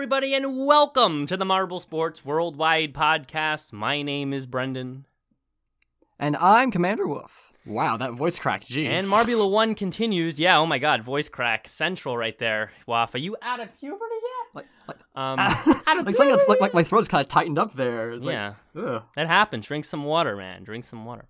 Everybody, and welcome to the Marble Sports Worldwide podcast. My name is Brendan. And I'm Commander Wolf. Wow, that voice crack, jeez. And Marbula 1 continues. Yeah, oh my god, voice crack central right there. Waff, are you out of puberty yet? like, like, Um, like out of like, puberty? like my throat's kind of tightened up there. It's like, yeah, ugh. that happens. Drink some water, man. Drink some water.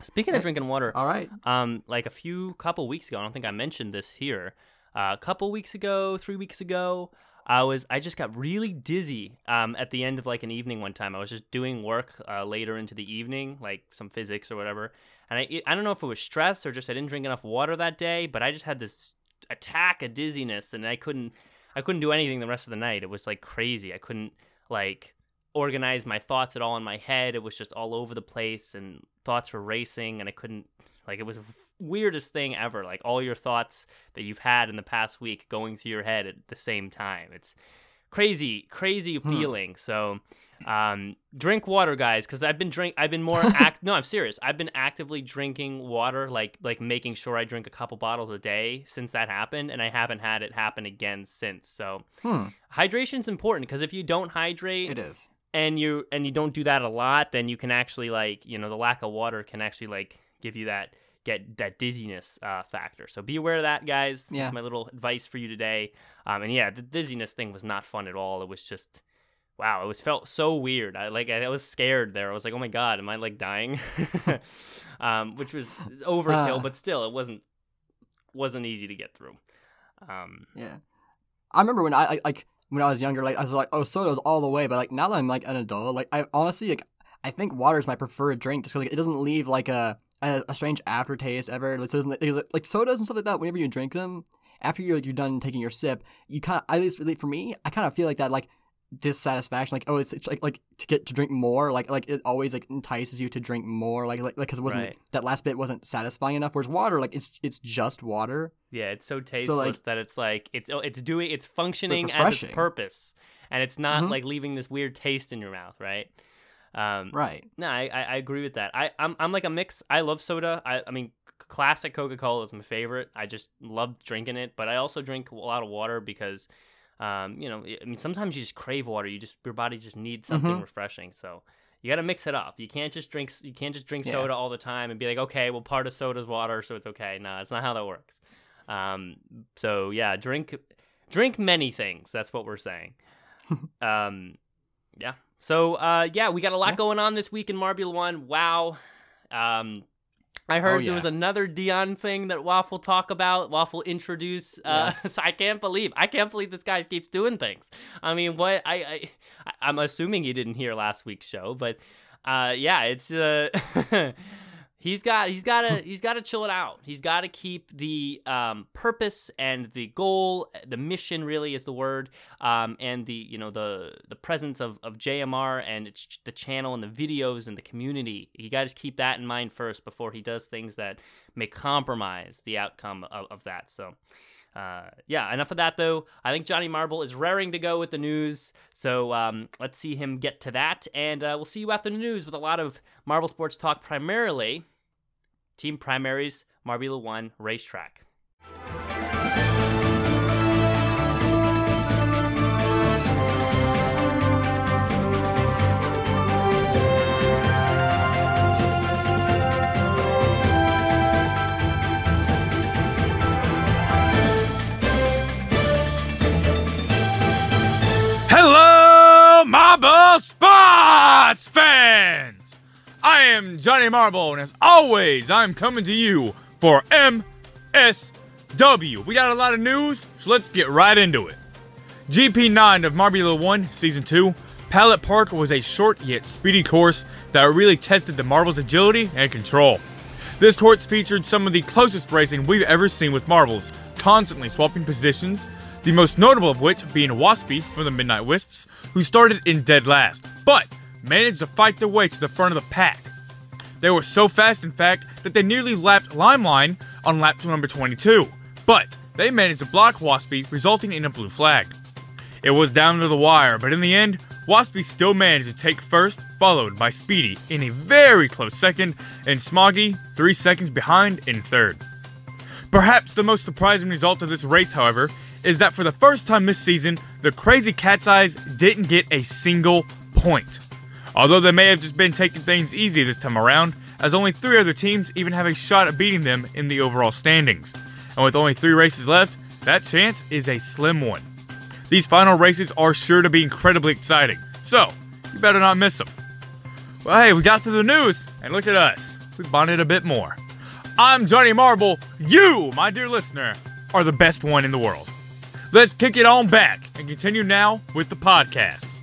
Speaking of drinking water, All right. um, like a few couple weeks ago, I don't think I mentioned this here. Uh, a couple weeks ago, three weeks ago, I was I just got really dizzy um, at the end of like an evening one time. I was just doing work uh, later into the evening, like some physics or whatever, and I I don't know if it was stress or just I didn't drink enough water that day, but I just had this attack of dizziness, and I couldn't I couldn't do anything the rest of the night. It was like crazy. I couldn't like organize my thoughts at all in my head. It was just all over the place, and thoughts were racing, and I couldn't like it was weirdest thing ever. Like all your thoughts that you've had in the past week going through your head at the same time. It's crazy, crazy feeling. So, um, drink water, guys, because I've been drink. I've been more act. no, I'm serious. I've been actively drinking water, like like making sure I drink a couple bottles a day since that happened, and I haven't had it happen again since. So, Hmm. hydration's important because if you don't hydrate, It is. and you and you don't do that a lot, then you can actually like you know the lack of water can actually like give you that get that dizziness uh, factor. So be aware of that, guys. Yeah. That's my little advice for you today. Um, and yeah, the dizziness thing was not fun at all. It was just wow, it was felt so weird. I like I, was scared there. I was like, oh my god, am I like dying? um, which was overkill, Ah. but still, it wasn't wasn't easy to get through. Um, Yeah. I remember when I, I like when I was younger, like I was like, oh, soda's all the way. But like now that I'm like an adult, like I honestly like I think water is my preferred drink just because like, it doesn't leave like a, a a strange aftertaste ever. Like so, it's like, like sodas and stuff like that. Whenever you drink them, after you're you're done taking your sip, you kind of at least for me, I kind of feel like that like dissatisfaction like oh it's, it's like like to get to drink more like like it always like entices you to drink more like like because it wasn't Right. that last bit wasn't satisfying enough whereas water like it's it's just water Yeah, it's so tasteless like- that it's like it's oh, it's doing it's functioning as its purpose, and it's not Mhm. like leaving this weird taste in your mouth, right? Um, right No, I, I I agree with that. I I'm I'm like a mix. I love soda. I I mean, classic Coca Cola is my favorite. I just love drinking it, but I also drink a lot of water because, um, you know, I mean, sometimes you just crave water. You just your body just needs something Mhm. refreshing. So. You gotta mix it up. You can't just drink. You can't just drink Yeah. soda all the time and be like, okay, well, part of soda's water, so it's okay. No, it's not how that works. Um, so yeah, drink, drink many things. That's what we're saying. um, yeah. So uh, yeah, we got a lot Yeah. going on this week in Marbula One. Wow. Um, I heard there yeah. was another Dion thing that Waffle talk about. Waffle introduce. Uh, so I can't believe I can't believe this guy keeps doing things. I mean, what I, I I'm assuming you didn't hear last week's show, but uh, yeah, it's uh, he's got he's got to he's got to chill it out. He's got to keep the um, purpose and the goal, the mission really is the word, um, and the you know the the presence of of JMR and its, the channel and the videos and the community. You got to keep that in mind first before he does things that may compromise the outcome of, of that. So. Uh, yeah, enough of that though. I think Johnny Marble is raring to go with the news, so um, let's see him get to that, and uh, we'll see you after the news with a lot of Marble sports talk, primarily team primaries, Marbula One racetrack. Hello, Marble Sports fans! I am Johnny Marble, and as always, I'm coming to you for MSW. We got a lot of news, so let's get right into it. GP9 of Marbula 1 Season 2, Pallet Park was a short yet speedy course that really tested the Marble's agility and control. This course featured some of the closest racing we've ever seen with marbles, constantly swapping positions, the most notable of which being Waspy from the Midnight Wisps, who started in dead last, but managed to fight their way to the front of the pack. They were so fast, in fact, that they nearly lapped Limeline on lap number 22, but they managed to block Waspy, resulting in a blue flag. It was down to the wire, but in the end, Waspy still managed to take first, followed by Speedy in a very close second, and Smoggy three seconds behind in third. Perhaps the most surprising result of this race, however, is that for the first time this season, the Crazy Cat's Eyes didn't get a single point. Although they may have just been taking things easy this time around, as only three other teams even have a shot at beating them in the overall standings. And with only three races left, that chance is a slim one. These final races are sure to be incredibly exciting, so you better not miss them. Well, hey, we got through the news, and look at us. We bonded a bit more. I'm Johnny Marble. You, my dear listener, are the best one in the world. Let's kick it on back and continue now with the podcast.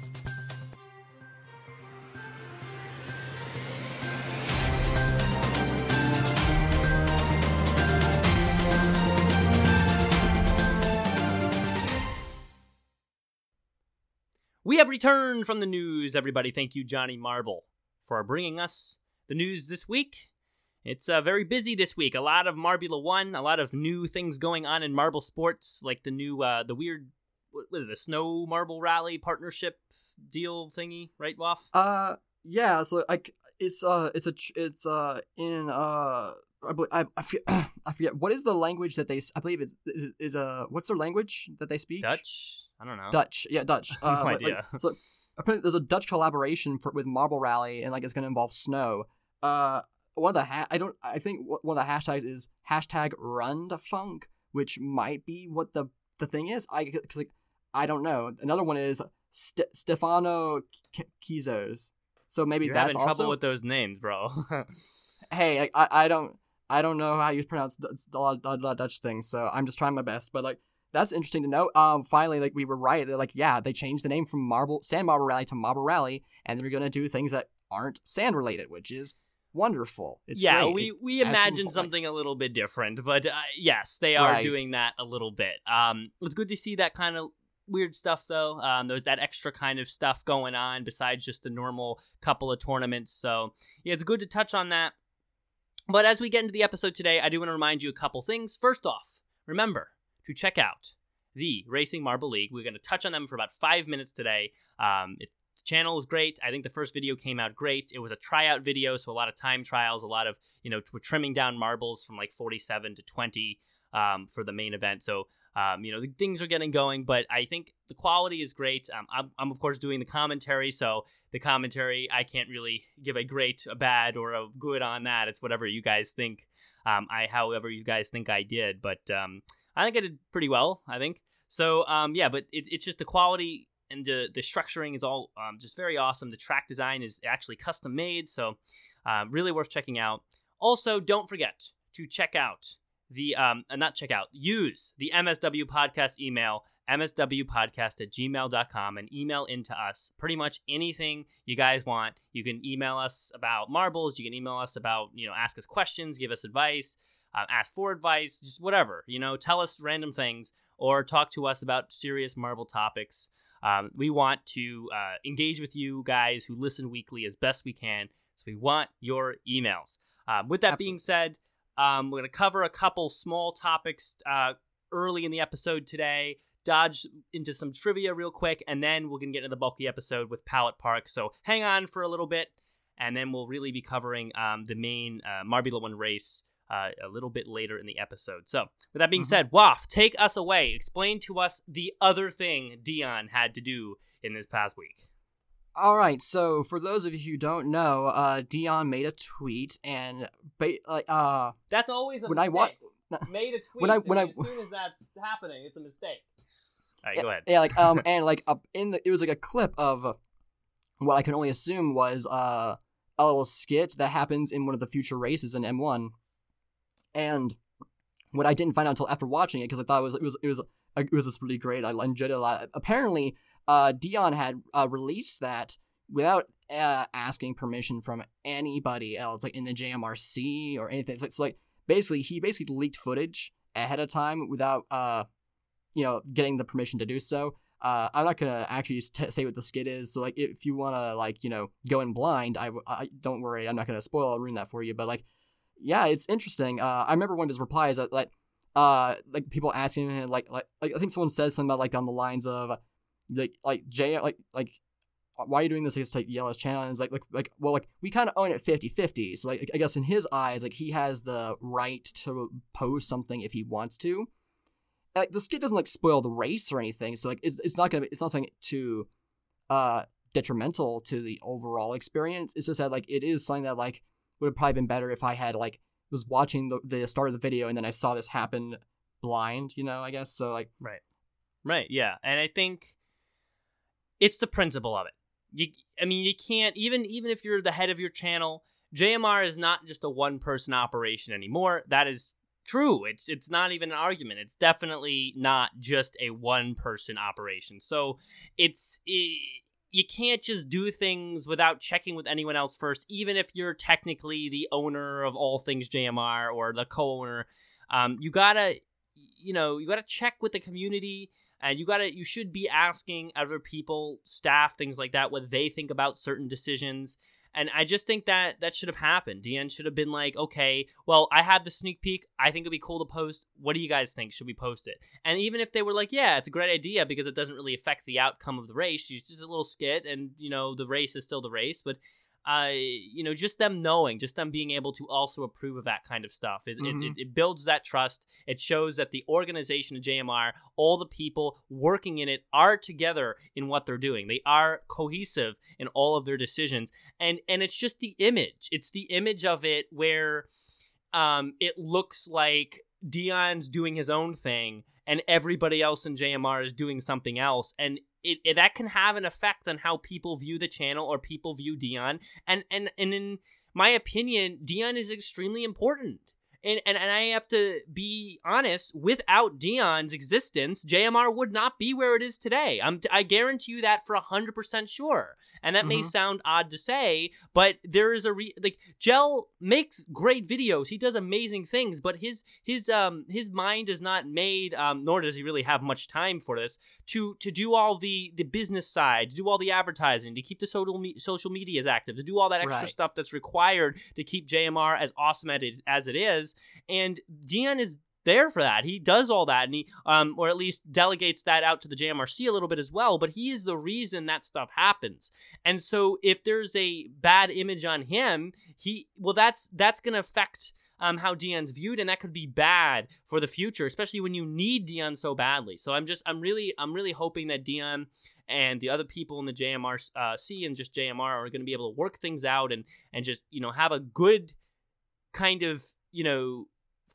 We have returned from the news, everybody. Thank you, Johnny Marble, for bringing us the news this week. It's uh, very busy this week. A lot of Marbula One, a lot of new things going on in marble sports, like the new, uh, the weird, what is it, the Snow Marble Rally partnership deal thingy, right, Waff? Uh, yeah. So like, it's uh, it's a, it's uh, in uh, I believe I, I, forget, I forget what is the language that they. I believe it's is, is uh, what's their language that they speak? Dutch? I don't know. Dutch. Yeah, Dutch. Uh, no like- like- so apparently there's a Dutch collaboration for, with Marble Rally, and like it's going to involve snow. Uh, one of the ha- I don't I think one of the hashtags is hashtag Run to Funk, which might be what the the thing is. I cause like I don't know. Another one is St- Stefano K- Kizos. So maybe You're that's having also trouble with those names, bro. hey, like, I, I don't I don't know how you pronounce D- a lot, a lot of Dutch things, so I'm just trying my best. But like that's interesting to know. Um, finally, like we were right. They're like, yeah, they changed the name from Marble Sand Marble Rally to Marble Rally, and they're gonna do things that aren't sand related, which is wonderful. It's yeah, great. we we imagine some, something a little bit different, but uh, yes, they are Right. doing that a little bit. Um, it's good to see that kind of weird stuff though. Um, there's that extra kind of stuff going on besides just the normal couple of tournaments. So yeah, it's good to touch on that. But as we get into the episode today, I do want to remind you a couple things. First off, remember to check out the Racing Marble League. We're going to touch on them for about five minutes today. Um, it, the channel is great. I think the first video came out great. It was a tryout video, so a lot of time trials, a lot of you know we're trimming down marbles from like 47 to 20 um, for the main event. So um, you know things are getting going, but I think the quality is great. Um, I'm, I'm of course doing the commentary, so the commentary I can't really give a great, a bad, or a good on that. It's whatever you guys think. Um, I however you guys think I did, but um, I think I did pretty well. I think so. Um, yeah, but it, it's just the quality and the the structuring is all um, just very awesome. The track design is actually custom made, so um, really worth checking out. Also, don't forget to check out the um, uh, not check out use the MSW podcast email mswpodcast at gmail.com and email into us pretty much anything you guys want you can email us about marbles you can email us about you know ask us questions give us advice uh, ask for advice just whatever you know tell us random things or talk to us about serious marble topics. Um, we want to uh, engage with you guys who listen weekly as best we can. So we want your emails. Um, with that being said um, we're going to cover a couple small topics uh, early in the episode today dodge into some trivia real quick and then we're going to get into the bulky episode with pallet park. So hang on for a little bit and then we'll really be covering um, the main uh, marbula one race uh, a little bit later in the episode. So, with that being Mhm. said, Waff, take us away. Explain to us the other thing Dion had to do in this past week. All right, so for those of you who don't know, uh, Dion made a tweet and ba- like uh That's always a when I mistake. wa- Made a tweet. When I- when I- as soon as that's happening, it's a mistake. All right, go ahead. Yeah, like um, and like up in the it was like a clip of what I can only assume was uh a little skit that happens in one of the future races in M1, and what I didn't find out until after watching it because I thought it was it was it was it was just really great. I enjoyed it a lot. Apparently, uh, Dion had uh, released that without uh, asking permission from anybody else, like in the JMRC or anything. So it's like basically he basically leaked footage ahead of time without uh, you know, getting the permission to do so. Uh, I'm not gonna actually t- say what the skit is. So like, if you wanna like, you know, go in blind, I, I don't worry, I'm not gonna spoil or ruin that for you. But like, yeah, it's interesting. Uh, I remember one of his replies that like, uh, like people asking him like, like, like I think someone said something about like on the lines of, like, like Jay, like, like why are you doing this against like Jelle's channel? And it's like, like, like, well, like we kind of own it 50 50. So, like, I guess in his eyes, like he has the right to post something if he wants to. Like the skit doesn't like spoil the race or anything. So, like, it's, it's not gonna, be, it's not something too, uh, detrimental to the overall experience. It's just that like it is something that like would have probably been better if I had like was watching the, the start of the video and then I saw this happen blind, you know, I guess. So like Right. Right, yeah. And I think it's the principle of it. You I mean, you can't even even if you're the head of your channel, JMR is not just a one person operation anymore. That is true. It's it's not even an argument. It's definitely not just a one person operation. So it's it, you can't just do things without checking with anyone else first, even if you're technically the owner of all things JMR or the co-owner. Um, you gotta, you know, you gotta check with the community, and you gotta, you should be asking other people, staff, things like that, what they think about certain decisions. And I just think that that should have happened. Dion should have been like, okay, well, I have the sneak peek. I think it'd be cool to post. What do you guys think? Should we post it? And even if they were like, yeah, it's a great idea because it doesn't really affect the outcome of the race. It's just a little skit, and you know the race is still the race. But uh, you know, just them knowing, just them being able to also approve of that kind of stuff. It, Mhm. it, it, it builds that trust. It shows that the organization of JMR, all the people working in it, are together in what they're doing. They are cohesive in all of their decisions, and and it's just the image. It's the image of it where, um, it looks like Dion's doing his own thing, and everybody else in JMR is doing something else, and it, it that can have an effect on how people view the channel or people view Dion. And and and in my opinion, Dion is extremely important. And, and and I have to be honest. Without Dion's existence, JMR would not be where it is today. I'm I guarantee you that for hundred percent sure. And that may Mhm. sound odd to say, but there is a re- like Jelle makes great videos. He does amazing things, but his his um his mind is not made. Um, nor does he really have much time for this to to do all the the business side, to do all the advertising, to keep the social me- social media as active, to do all that extra Right. stuff that's required to keep JMR as awesome as it, as it is. And Dion is there for that. He does all that, and he um or at least delegates that out to the JMRC a little bit as well. But he is the reason that stuff happens. And so if there's a bad image on him, he well that's that's gonna affect um, how Dion's viewed, and that could be bad for the future, especially when you need Dion so badly. So I'm just, I'm really, I'm really hoping that Dion and the other people in the JMRC uh, and just JMR are going to be able to work things out and and just you know have a good kind of you know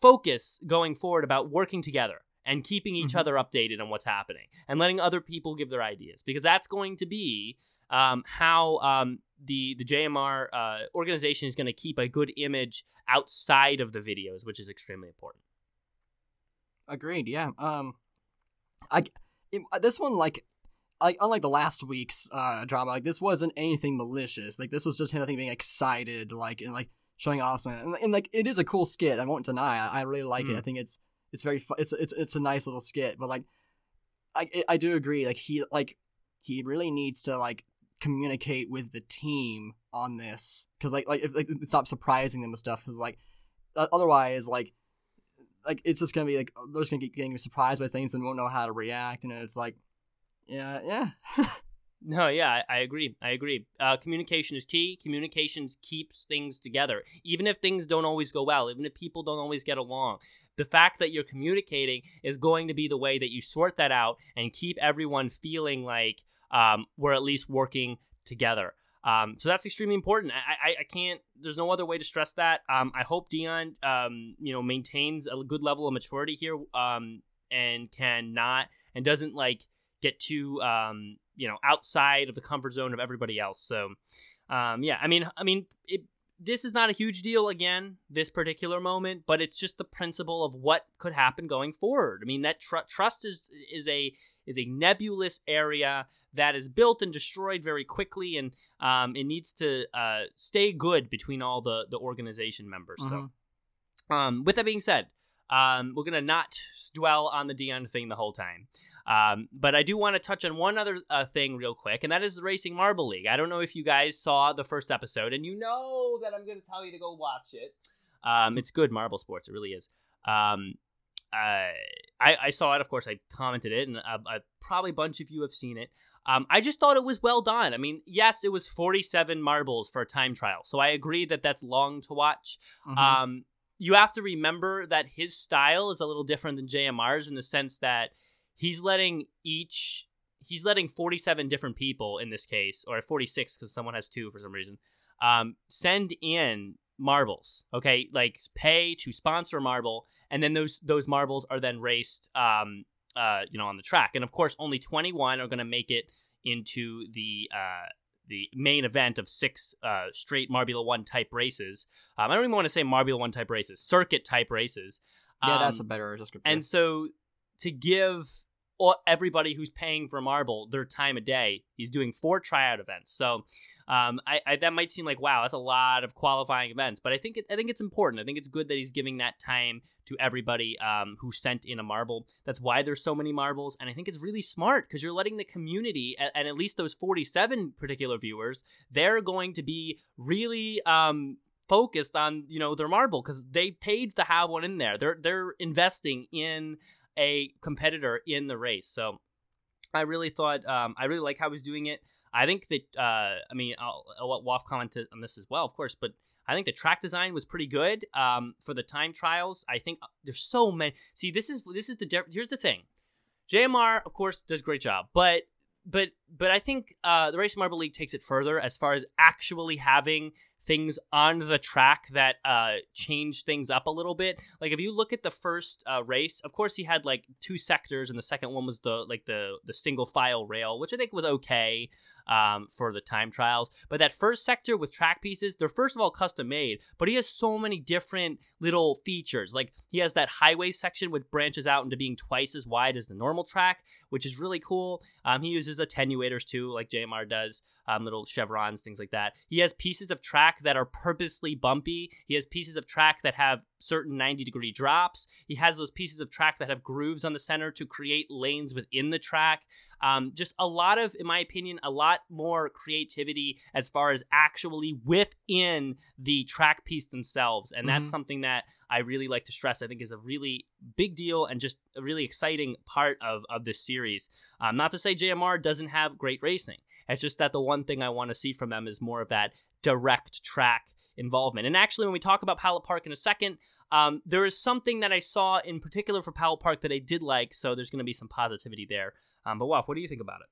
focus going forward about working together and keeping each Mhm. other updated on what's happening and letting other people give their ideas because that's going to be um, how um, the the JMR uh, organization is going to keep a good image outside of the videos, which is extremely important. Agreed. Yeah. Um, I it, this one like like unlike the last week's uh drama, like this wasn't anything malicious. Like this was just him, I think, being excited, like and like showing off. And, and like it is a cool skit. I won't deny. I, I really like it. Mm. I think it's it's very fu- it's it's it's a nice little skit. But like, I I do agree. Like he like he really needs to like communicate with the team on this because like like if like stop surprising them and stuff because like otherwise like like it's just gonna be like they're just gonna get getting surprised by things and won't know how to react and it's like yeah yeah No, yeah, I, I agree. I agree. Uh, communication is key. Communications keeps things together, even if things don't always go well, even if people don't always get along. The fact that you're communicating is going to be the way that you sort that out and keep everyone feeling like um, we're at least working together. Um, so that's extremely important. I, I, I can't. There's no other way to stress that. Um, I hope Dion, um, you know, maintains a good level of maturity here, um, and can not and doesn't like get too um, you know outside of the comfort zone of everybody else. So um, yeah, I mean, I mean, it, this is not a huge deal again, this particular moment, but it's just the principle of what could happen going forward. I mean, that tr- trust is is a is a nebulous area that is built and destroyed very quickly, and um, it needs to uh, stay good between all the the organization members. So. Mhm. Um, with that being said, Um, we're gonna not dwell on the Dion thing the whole time. Um, but I do want to touch on one other uh, thing real quick, and that is the Racing Marble League. I don't know if you guys saw the first episode, and you know that I'm going to tell you to go watch it. Um, it's good marble sports, it really is. Um, uh, I, I saw it, of course. I commented it, and uh, probably a bunch of you have seen it. Um, I just thought it was well done. I mean, yes, it was 47 marbles for a time trial, so I agree that that's long to watch. Mhm. Um, you have to remember that his style is a little different than JMR's in the sense that he's letting each he's letting 47 different people in this case or 46 because someone has two for some reason um, send in marbles okay like pay to sponsor a marble and then those those marbles are then raced um, uh, you know on the track and of course only 21 are going to make it into the uh, the main event of six uh, straight Marbula One type races. Um, I don't even want to say Marbula One type races, circuit type races. yeah, that's a Um, better description. and so to give everybody who's paying for marble their time a day, he's doing four tryout events. So um, I, I that might seem like wow, that's a lot of qualifying events, but I think it, I think it's important. I think it's good that he's giving that time to everybody um, who sent in a marble. That's why there's so many marbles, and I think it's really smart because you're letting the community and, and at least those 47 particular viewers, they're going to be really um, focused on you know their marble because they paid to have one in there. They're they're investing in a competitor in the race. So I really thought um, I really like how he's doing it. I think that uh, I mean I'll, let Woff comment on this as well, of course, but I think the track design was pretty good um, for the time trials. I think uh, there's so many. See, this is this is the di- here's the thing. JMR, of course, does a great job, but but but I think uh, the Racing Marble League takes it further as far as actually having things on the track that uh, change things up a little bit. Like if you look at the first uh, race, of course he had like two sectors, and the second one was the like the the single file rail, which I think was okay um, for the time trials. But that first sector with track pieces, they're first of all custom made, but he has so many different little features. Like he has that highway section which branches out into being twice as wide as the normal track, which is really cool. Um, he uses attenuators too, like JMR does, um, little chevrons, things like that. He has pieces of track that are purposely bumpy. He has pieces of track that have certain 90 degree drops. He has those pieces of track that have grooves on the center to create lanes within the track. Um, just a lot of, in my opinion, a lot more creativity as far as actually within the track piece themselves. And that's Mhm. something that I really like to stress. I think is a really big deal and just a really exciting part of, of this series. Um, not to say JMR doesn't have great racing. It's just that the one thing I want to see from them is more of that direct track involvement. And actually, when we talk about Pallet Park in a second, um, there is something that I saw in particular for Pallet Park that I did like. So there's going to be some positivity there. Um, but Woff, what do you think about it?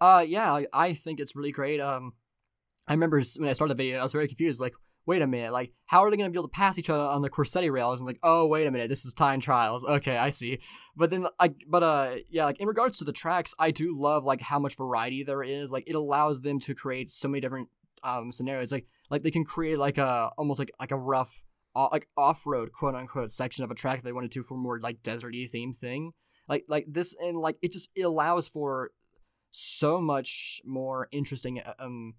Uh, yeah, I, think it's really great. Um, I remember when I started the video, I was very confused. Like, wait a minute, like, how are they going to be able to pass each other on the Quercetti rails? And like, oh, wait a minute, this is time trials. Okay, I see. But then, I, but uh, yeah, like in regards to the tracks, I do love like how much variety there is. Like, it allows them to create so many different um scenarios. Like, like they can create like a almost like like a rough like off road quote unquote section of a track if they wanted to for more like deserty themed thing. Like like this and like it just it allows for so much more interesting um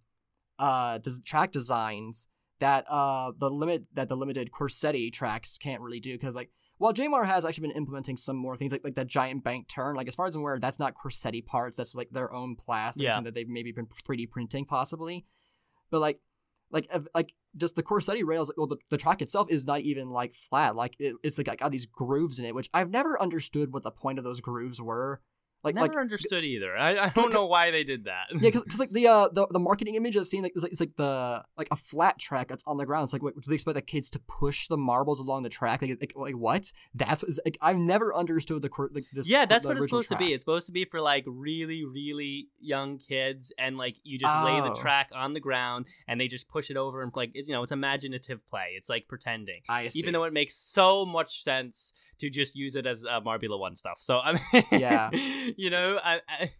uh des- track designs that uh the limit that the limited Quercetti tracks can't really do because like while JMR has actually been implementing some more things like like that giant bank turn like as far as I'm aware that's not Quercetti parts that's like their own plastic Yeah. and that they've maybe been 3D printing possibly but like like like just the Quercetti rails well the, the track itself is not even like flat. Like it, it's like got these grooves in it which I've never understood what the point of those grooves were like Never like understood either. I, I don't know why they did that. yeah, because like the uh the, the marketing image I've seen like is like it's like the like a flat track that's on the ground. It's like what do they expect the kids to push the marbles along the track? Like like, like what? That's what, like I've never understood the like this. yeah, that's what it's supposed to be. It's supposed to be for like really, really young kids, and like you just lay the Oh. track on the ground, and they just push it over and like it's you know it's imaginative play. It's like pretending, I see. even though it makes so much sense to just use it as uh, Marbula One stuff. So I mean, Yeah. you know, I, I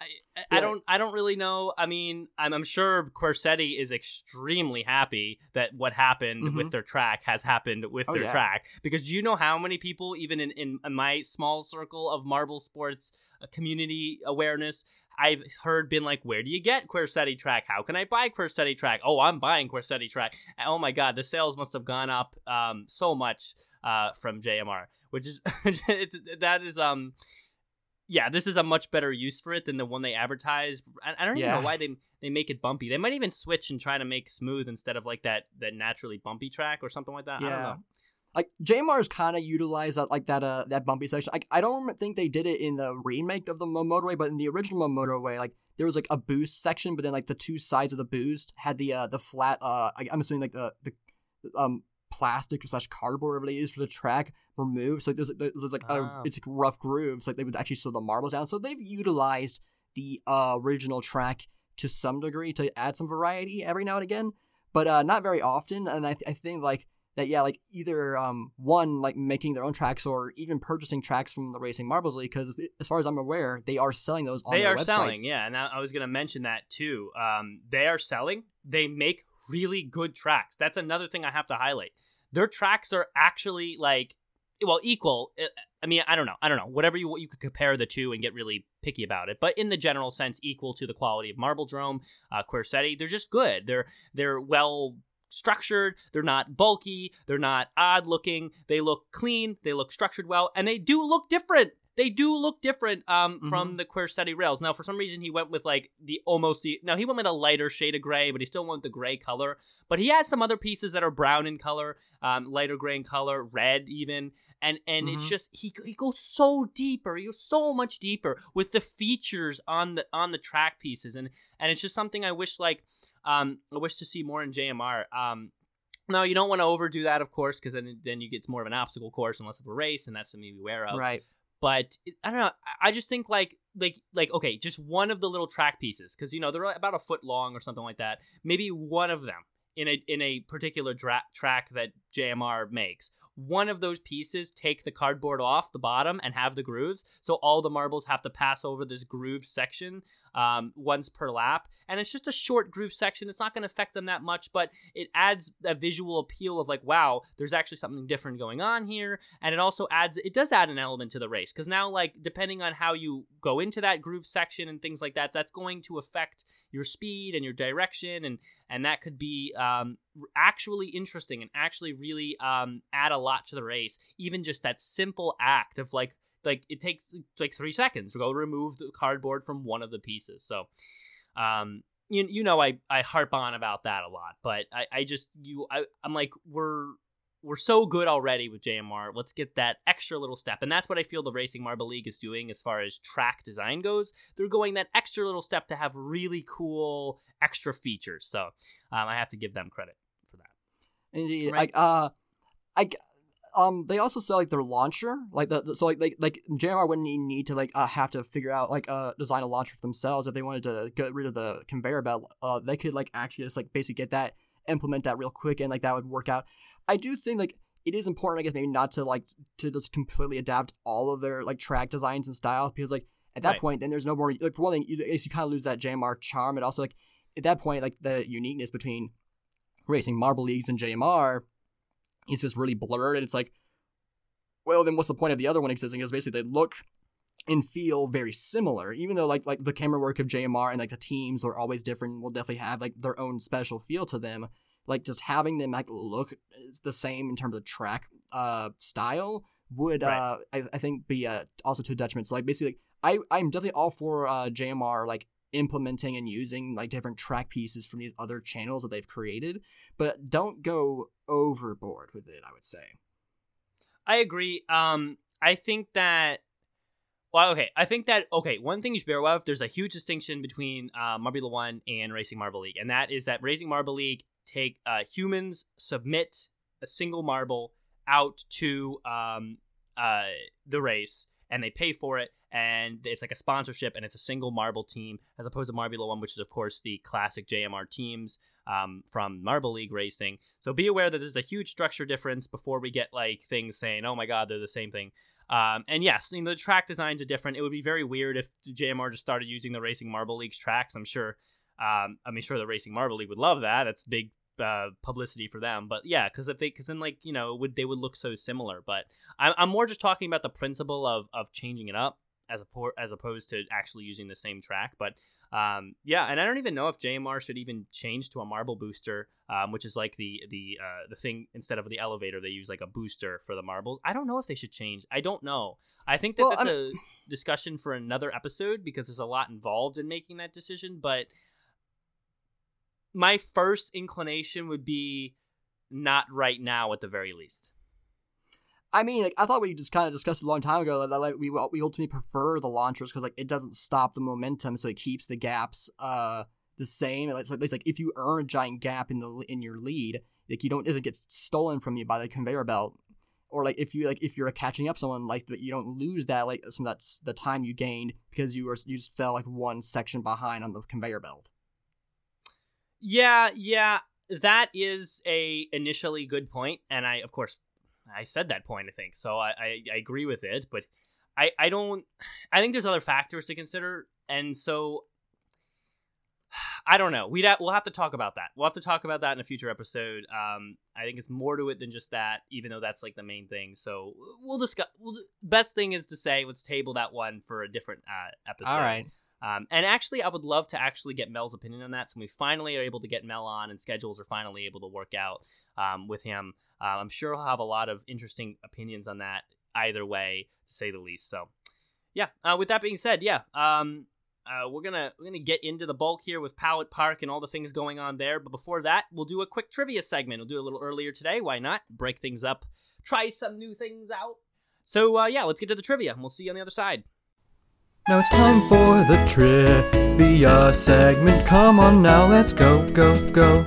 I, I Yeah. don't I don't really know. I mean, I'm, I'm sure Quercetti is extremely happy that what happened with their track has happened with Oh, their yeah. track. Because you know how many people, even in, in my small circle of marble sports uh, community awareness, I've heard been like, where do you get Quercetti track? How can I buy Quercetti track? Oh, I'm buying Quercetti track. Oh my God, the sales must have gone up um, so much uh, from JMR, which is it's, that is um yeah, this is a much better use for it than the one they advertised. I, I don't even Yeah. know why they they make it bumpy. They might even switch and try to make smooth instead of like that that naturally bumpy track or something like that. I don't Yeah. know. like JMR's kind of utilized that like that uh that bumpy section. Like I don't think they did it in the remake of the Mo- motorway, but in the original Mo- motorway, like there was like a boost section, but then like the two sides of the boost had the uh the flat uh I- I'm assuming like the the um plastic slash cardboard whatever they use for the track removed. So like, there's there's, there's like Oh. a it's like rough grooves. Like they would actually slow the marbles down. So they've utilized the uh, original track to some degree to add some variety every now and again, but uh, not very often. And I, th- I think like that yeah like either um one like making their own tracks or even purchasing tracks from the racing marbles league because as far as i'm aware they are selling those on They are websites. selling, yeah, and I, I was gonna mention that too. Um, they are selling. They make really good tracks. That's another thing I have to highlight. Their tracks are actually like, well, equal. uh, I mean, I don't know, I don't know. Whatever you you could compare the two and get really picky about it, but in the general sense, equal to the quality of Marble Drome, uh, Quercetti. They're just good. They're they're well structured. They're not bulky. They're not odd looking. They look clean. They look structured well, and they do look different. They do look different um, from the Quercetti rails. Now, for some reason, he went with like the almost the. Now he went with a lighter shade of gray, but he still went with the gray color. But he has some other pieces that are brown in color, um, lighter gray in color, red even, and and it's Mhm. just he he goes so deeper. He goes so much deeper with the features on the on the track pieces, and and it's just something I wish like um I wish to see more in JMR. Um, no, you don't want to overdo that, of course, because then then you get more of an obstacle course and less of a race, and that's something to be aware of right but I don't know. I- just think like like like okay, just one of the little track pieces because you know they're about a foot long or something like that. Maybe one of them in a in a particular dra- track that JMR makes. One of those pieces take the cardboard off the bottom and have the grooves, so all the marbles have to pass over this grooved section um, once per lap, and it's just a short groove section. It's not going to affect them that much, but it adds a visual appeal of like, wow, there's actually something different going on here, and it also adds it does add an element to the race because now like depending on how you go into that groove section and things like that that's going to affect your speed and your direction and and that could be um, actually interesting and actually really um, add a lot to the race. Even just that simple act of like like it takes like three seconds to go remove the cardboard from one of the pieces so um you, you know I, I harp on about that a lot but I, I just you I, i'm like we're we're so good already with JMR. Let's get that extra little step. And that's what I feel the Racing Marble League is doing as far as track design goes. They're going that extra little step to have really cool extra features. So um, I have to give them credit for that. Indeed. Right. Like uh, I um they also sell like their launcher, like the, the- so like like like JMR wouldn't need to like uh, have to figure out like uh design a launcher for themselves if they wanted to get rid of the conveyor belt. Uh, they could like actually just like basically get that implement that real quick and like that would work out. I do think like it is important, I guess, maybe not to like to just completely adapt all of their like track designs and styles because like at that Right. point then there's no more like for one thing you, you kind of lose that JMR charm and also like at that point like the uniqueness between racing marble leagues and JMR is just really blurred and it's like well then what's the point of the other one existing? Because basically they look and feel very similar even though like like the camera work of JMR and like the teams are always different will definitely have like their own special feel to them. Like just having them like look the same in terms of track uh style would Right. uh I, I think be uh also to a detriment. So like basically I I'm definitely all for uh JMR like implementing and using like different track pieces from these other channels that they've created but don't go overboard with it i would say I agree. Um, I think that. Well, okay. I think that okay. One thing you should be aware of: there's a huge distinction between uh, Marble One and Racing Marble League, and that is that Racing Marble League take uh, humans submit a single marble out to um, uh, the race, and they pay for it, and it's like a sponsorship, and it's a single marble team, as opposed to Marble One, which is of course the classic JMR teams um, from Marble League racing. So be aware that there's a huge structure difference before we get like things saying, "Oh my God, they're the same thing." Um, and yes, the track designs are different. It would be very weird if JMR just started using the Racing Marble League's tracks. I'm sure. Um, I mean, sure, the Racing Marble League would love that. That's big uh, publicity for them. But yeah, because if they, because then like you know, would they would look so similar. But I'm, I'm more just talking about the principle of of changing it up as a as opposed to actually using the same track. But um, yeah, and I don't even know if JMR should even change to a marble booster, um, which is like the the uh, the thing instead of the elevator they use like a booster for the marbles. I don't know if they should change. I don't know. I think that Well, that's I'm- a discussion for another episode because there's a lot involved in making that decision. But my first inclination would be not right now at the very least. I mean, like I thought we just kind of discussed a long time ago that like we we ultimately prefer the launchers because like it doesn't stop the momentum, so it keeps the gaps uh the same. So it's like if you earn a giant gap in the in your lead, like you don't doesn't get stolen from you by the conveyor belt, or like if you like if you're catching up someone like that, you don't lose that like some that's the time you gained because you were you just fell like one section behind on the conveyor belt. Yeah, yeah, that is a initially good point, and I of course I said that point. I think so. I I, I agree with it, but I I don't. I think there's other factors to consider, and so I don't know. We'd ha- we'll have to talk about that. We'll have to talk about that in a future episode. Um, I think it's more to it than just that, even though that's like the main thing. So we'll discuss. We'll, best thing is to say let's table that one for a different uh, episode. All right. Um, and actually, I would love to actually get Mel's opinion on that. So we finally are able to get Mel on, and schedules are finally able to work out um, with him. Uh, I'm sure he'll have a lot of interesting opinions on that either way, to say the least. So, yeah. Uh, with that being said, yeah, um, uh, we're gonna we're gonna get into the bulk here with Pallet Park and all the things going on there. But before that, we'll do a quick trivia segment. We'll do a little earlier today. Why not? Break things up, try some new things out. So uh, yeah, let's get to the trivia, and we'll see you on the other side. Now it's time for the trivia segment. Come on now, let's go, go, go.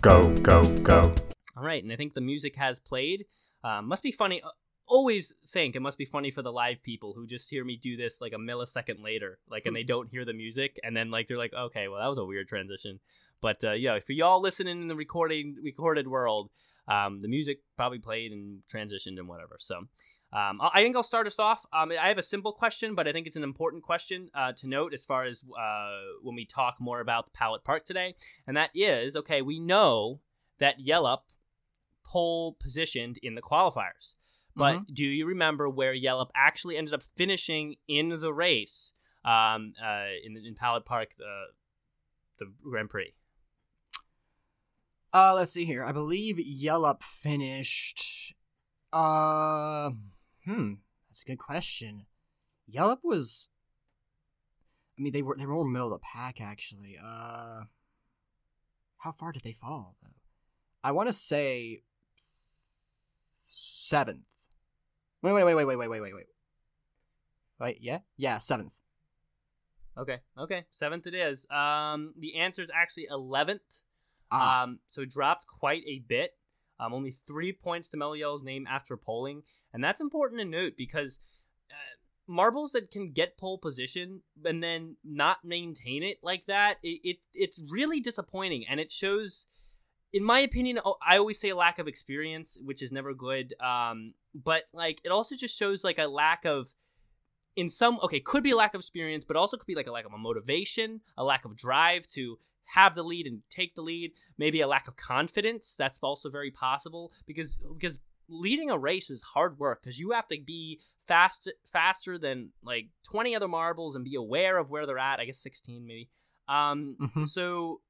Go, go, go. All right, and I think the music has played. Um, must be funny. uh, Always think it must be funny for the live people who just hear me do this like a millisecond later, like, and they don't hear the music, and then like they're like, okay, well that was a weird transition. But uh, yeah, for y'all listening in the recording recorded world, um, the music probably played and transitioned and whatever. So. Um, I think I'll start us off. Um, I have a simple question, but I think it's an important question uh, to note as far as uh, when we talk more about the Pallet Park today. And that is okay, we know that Yellup pole positioned in the qualifiers. But do you remember where Yellup actually ended up finishing in the race um, uh, in, in Pallet Park, the, the Grand Prix? Uh, let's see here. I believe Yellup finished. Uh, hmm, that's a good question. Yellup was. I mean, they were they were more middle of the pack actually. Uh, how far did they fall though? I want to say seventh. Wait, wait, wait, wait, wait, wait, wait, wait, wait. Wait, yeah, yeah, seventh. Okay, okay, seventh it is. Um, the answer is actually eleventh. Ah, Um, so it dropped quite a bit. Um, only three points to Meliel's name after polling, and that's important to note because uh, marbles that can get pole position and then not maintain it like that, it, it's it's really disappointing, and it shows. In my opinion, oh, I always say lack of experience, which is never good. Um, but like, it also just shows like a lack of, in some okay, could be a lack of experience, but also could be like a lack of a motivation, a lack of drive to have the lead and take the lead maybe a lack of confidence that's also very possible because because leading a race is hard work because you have to be fast faster than like 20 other marbles and be aware of where they're at i guess 16 maybe um Mhm. so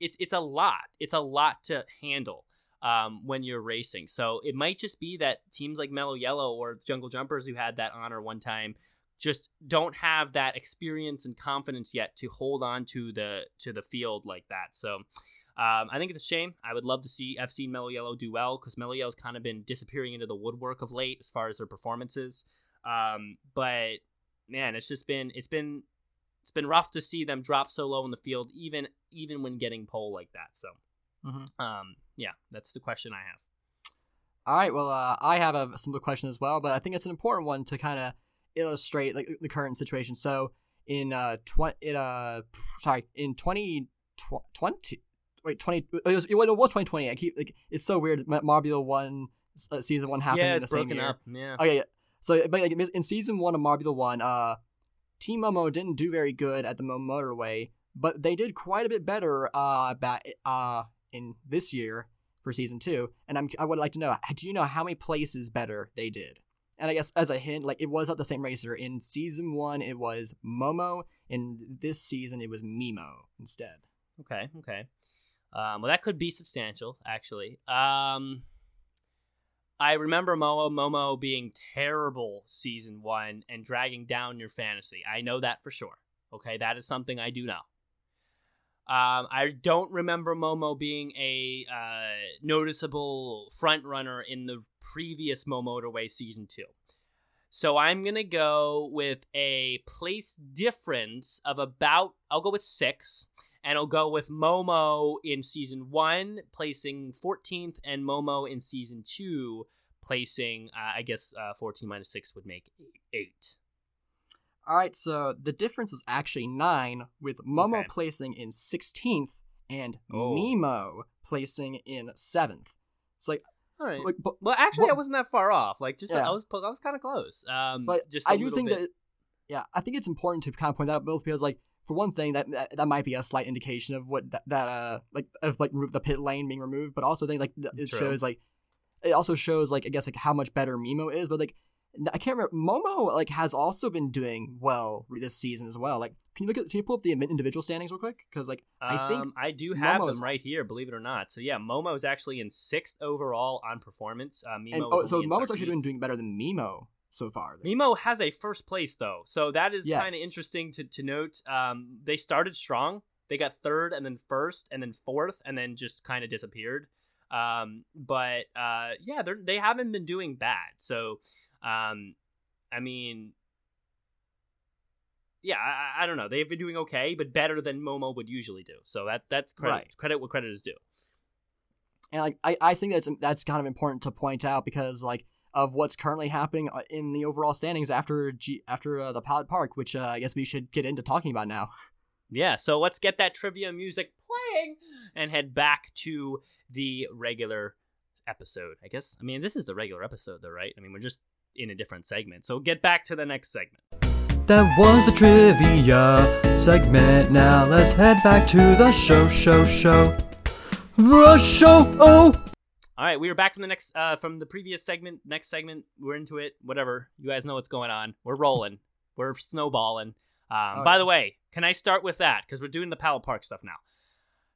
it's it's a lot it's a lot to handle um, when you're racing. So it might just be that teams like Mellow Yellow or Jungle Jumpers who had that honor one time just don't have that experience and confidence yet to hold on to the to the field like that. So um, I think it's a shame. I would love to see seen Mellow Yellow do well because Mellow Yellow's kind of been disappearing into the woodwork of late as far as their performances. Um, but man, it's just been it's been it's been rough to see them drop so low in the field, even even when getting pole like that. So, Mhm. um, yeah, that's the question I have. All right. Well, uh, I have a simple question as well, but I think it's an important one to kind of illustrate like the current situation. So in uh twenty it uh sorry in twenty twenty wait twenty it was it was twenty twenty. I keep like it's so weird. Ma- Marbula one uh, season one happened yeah, in it's the same year. up. Yeah. Okay, yeah. So, but like in season one of Marbula One, uh, Team Momo didn't do very good at the Mo Motorway, but they did quite a bit better uh, back, uh, in this year for season two. And I'm, I would like to know, do you know how many places better they did? And I guess as a hint, like it was not the same racer. In season one, it was Momo. In this season, it was Mimo instead. Okay, okay. Um, well, that could be substantial, actually. Um, I remember Momo Momo being terrible season one and dragging down your fantasy. I know that for sure. Okay, that is something I do know. Um, I don't remember Momo being a uh, noticeable front runner in the previous Mo Motorway season two. So I'm gonna go with a place difference of about I'll go with six, and I'll go with Momo in season one placing 14th, and Momo in season two placing uh, I guess uh, 14 minus six would make eight. All right, so the difference is actually nine, with Momo Okay. placing in 16th and Oh. Mimo placing in 7th. It's like, All right. like but, well, actually, I wasn't that far off. Like, just Yeah. I was I was kind of close. Um, but just I do think bit. that, yeah, I think it's important to kind of point that out both because, like, for one thing, that, that might be a slight indication of what that, that uh like of like the pit lane being removed, but also think like it True. shows like it also shows like I guess like how much better Mimo is, but like I can't remember Momo like has also been doing well this season as well. Like, can you look at can you pull up the individual standings real quick? Because like I think Um, I do have Momo's- them right here, believe it or not. So yeah, Momo is actually in sixth overall on performance. Uh, Mimo and oh, so Momo's actually 13th. doing doing better than Mimo so far. Mimo has a first place though, so that is kind of interesting to to note. Um, they started strong. They got third and then first and then fourth and then just kind of disappeared. Um, but uh, yeah, they they haven't been doing bad. So, um, I mean, yeah, I, I don't know. They've been doing okay, but better than Momo would usually do. So that that's credit Right. credit what credit is due. And like I, I think that's that's kind of important to point out because like of what's currently happening uh, in the overall standings after G, after uh, the Pallet Park, which uh, I guess we should get into talking about now. Yeah, so let's get that trivia music playing and head back to the regular episode. I guess. I mean, this is the regular episode, though, right? I mean, we're just in a different segment. So get back to the next segment. That was the trivia segment. Now let's head back to the show, show, show. The show. Oh, All right, we are back from the next uh from the previous segment. Next segment, we're into it. Whatever. You guys know what's going on. We're rolling. We're snowballing. Um, Oh, by yeah. the way, can I start with that because we're doing the Pallet Park stuff now?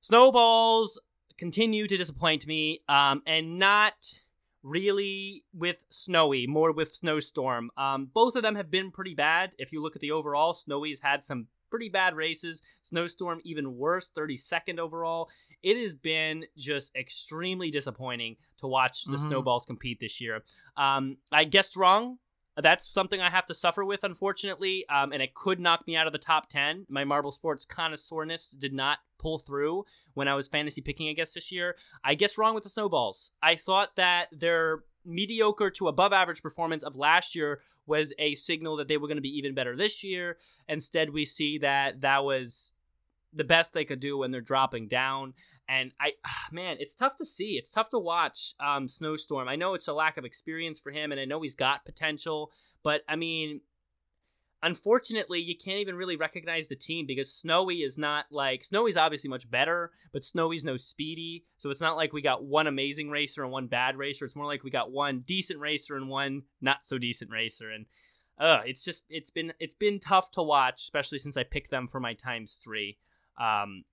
Snowballs continue to disappoint me, um, and not really with Snowy, more with Snowstorm. Um, both of them have been pretty bad. If you look at the overall, Snowy's had some pretty bad races. Snowstorm even worse, 32nd overall. It has been just extremely disappointing to watch the Mhm. Snowballs compete this year. Um, I guessed wrong. That's something I have to suffer with, unfortunately, um, and it could knock me out of the top 10. My Marble Sports connoisseurness did not pull through when I was fantasy picking, I guess, this year. I guess wrong with the Snowballs. I thought that their mediocre to above average performance of last year was a signal that they were going to be even better this year. Instead, we see that that was the best they could do when they're dropping down. And I, ah, man, it's tough to see. It's tough to watch um, Snowstorm. I know it's a lack of experience for him, and I know he's got potential, but I mean, unfortunately, you can't even really recognize the team because Snowy is not like Snowy's obviously much better, but Snowy's no speedy. So it's not like we got one amazing racer and one bad racer. It's more like we got one decent racer and one not so decent racer. And uh, it's just it's been it's been tough to watch, especially since I picked them for my times three. Um,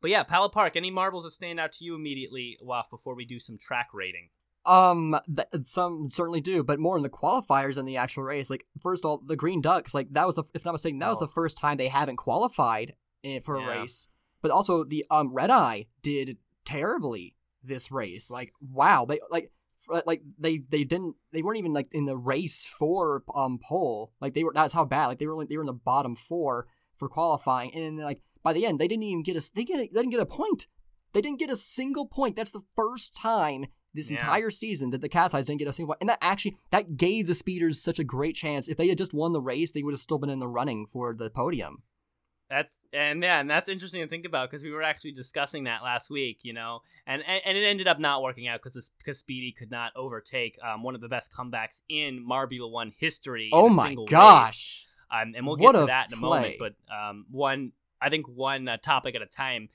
but yeah, Pallet Park. Any marbles that stand out to you immediately, Waff, before we do some track rating? Um, th- some certainly do, but more in the qualifiers than the actual race. Like first of all, the Green Ducks, like that was the if I'm not mistaken, that was Oh. the first time they haven't qualified in, for a race. But also the um Red Eye did terribly this race. Like wow, they like like they they didn't they weren't even like in the race for um pole. Like they were that's how bad. Like they were only, they were in the bottom four for qualifying, and then like by the end they didn't even get a they get they didn't get a point. They didn't get a single point. That's the first time this Yeah. entire season that the Cat's Eyes didn't get a single. And that actually that gave the speeders such a great chance. If they had just won the race, they would have still been in the running for the podium. That's and yeah, and that's interesting to think about because we were actually discussing that last week, you know, and and, and it ended up not working out because because Speedy could not overtake um, one of the best comebacks in Marbula One history. Oh my gosh! Um, and we'll get What to that in a play. moment. But um, one, I think one uh, topic at a time.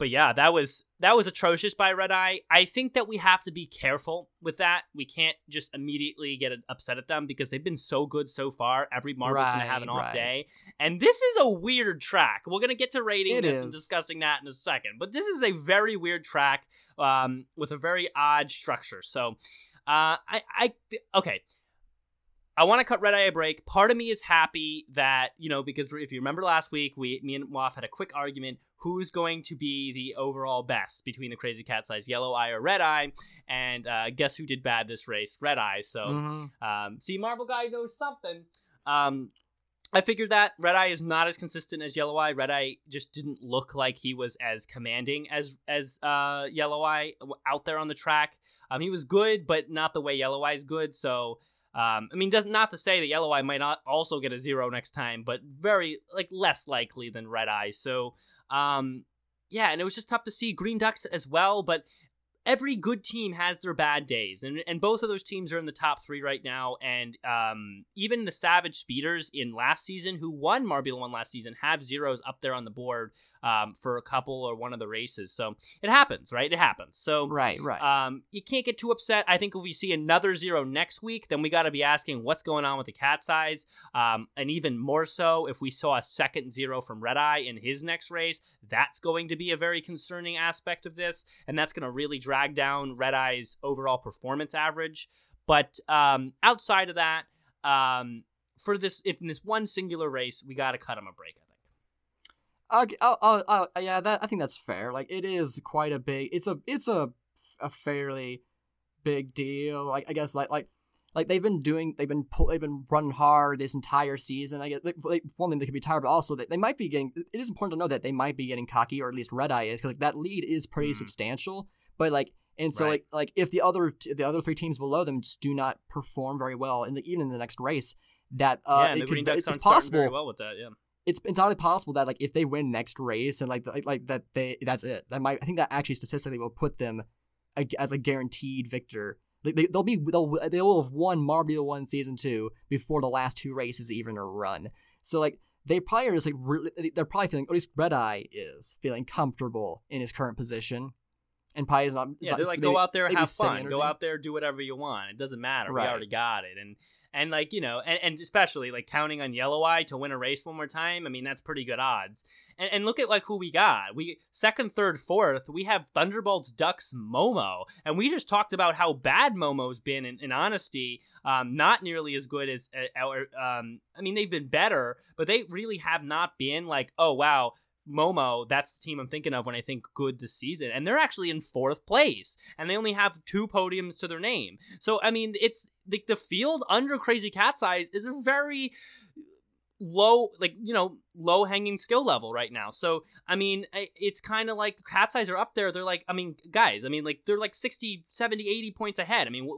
But yeah, that was that was atrocious by Red Eye. I think that we have to be careful with that. We can't just immediately get upset at them because they've been so good so far. Every Marble's going to have an off right. day, and this is a weird track. We're going to get to rating It this and discussing that in a second. But this is a very weird track um, with a very odd structure. So, uh, I, I, okay. I want to cut Red Eye a break. Part of me is happy that you know because if you remember last week, we me and Waff had a quick argument who's going to be the overall best between the Crazy Cat's Eyes Yellow Eye or Red Eye, and uh, guess who did bad this race? Red Eye. So Mhm. um, see, marvel Guy knows something. Um, I figured that Red Eye is not as consistent as Yellow Eye. Red Eye just didn't look like he was as commanding as as uh, Yellow Eye out there on the track. Um, he was good, but not the way Yellow Eye is good. So, um, I mean, does not to say that Yellow Eye might not also get a zero next time, but very like less likely than Red Eye. So, um, yeah, and it was just tough to see Green Ducks as well, but every good team has their bad days and and both of those teams are in the top three right now and um even the savage speeders in last season who won marbula one last season have zeros up there on the board um for a couple or one of the races so it happens right it happens so Right, right. um, you can't get too upset. I think if we see another zero next week, then we got to be asking what's going on with the cat's eyes. Um, and even more so, if we saw a second zero from Red Eye in his next race, that's going to be a very concerning aspect of this. And that's going to really drag down Red Eye's overall performance average. But um, outside of that, um, for this, if in this one singular race, we got to cut him a break, I think. Okay, oh, yeah, that I think that's fair. Like it is quite a big. It's a it's a a fairly big deal. Like I guess like like like they've been doing they've been pull, they've been running hard this entire season. I guess like, one thing they could be tired, but also they, they might be getting. It is important to know that they might be getting cocky, or at least Red Eye is, because like that lead is pretty Mhm. substantial. But like. And so, Right. like, like if the other t- the other three teams below them just do not perform very well, in the, even in the next race, that uh, yeah, it could, Ducks it's possible very well with that. Yeah. it's entirely possible that like if they win next race and like like, like that they that's it. That might I think that actually statistically will put them a, as a guaranteed victor. Like they, they'll be they'll they will have won Marbula one season two before the last two races even are run. So like they probably are just like really, they're probably feeling at least Red Eye is feeling comfortable in his current position, and probably is not. Yeah, they're like, go out there, have fun. Go out there, do whatever you want. It doesn't matter. Right. We already got it. And and like you know, and, and especially like counting on Yellow Eye to win a race one more time. I mean, that's pretty good odds. And and look at like who we got. We second, third, fourth. We have Thunderbolts, Ducks, Momo, and we just talked about how bad Momo's been. In, in honesty, um, not nearly as good as uh, our. Um, I mean, they've been better, but they really have not been like, oh wow. Momo, that's the team I'm thinking of when I think good this season. And they're actually in fourth place. And they only have two podiums to their name. So, I mean, it's the, the field under Crazy Cat's Eyes is a very low, like, you know, low hanging skill level right now. So, I mean, it's kind of like Cat's Eyes are up there. They're like, I mean, guys, I mean, like, they're like 60, 70, 80 points ahead. I mean,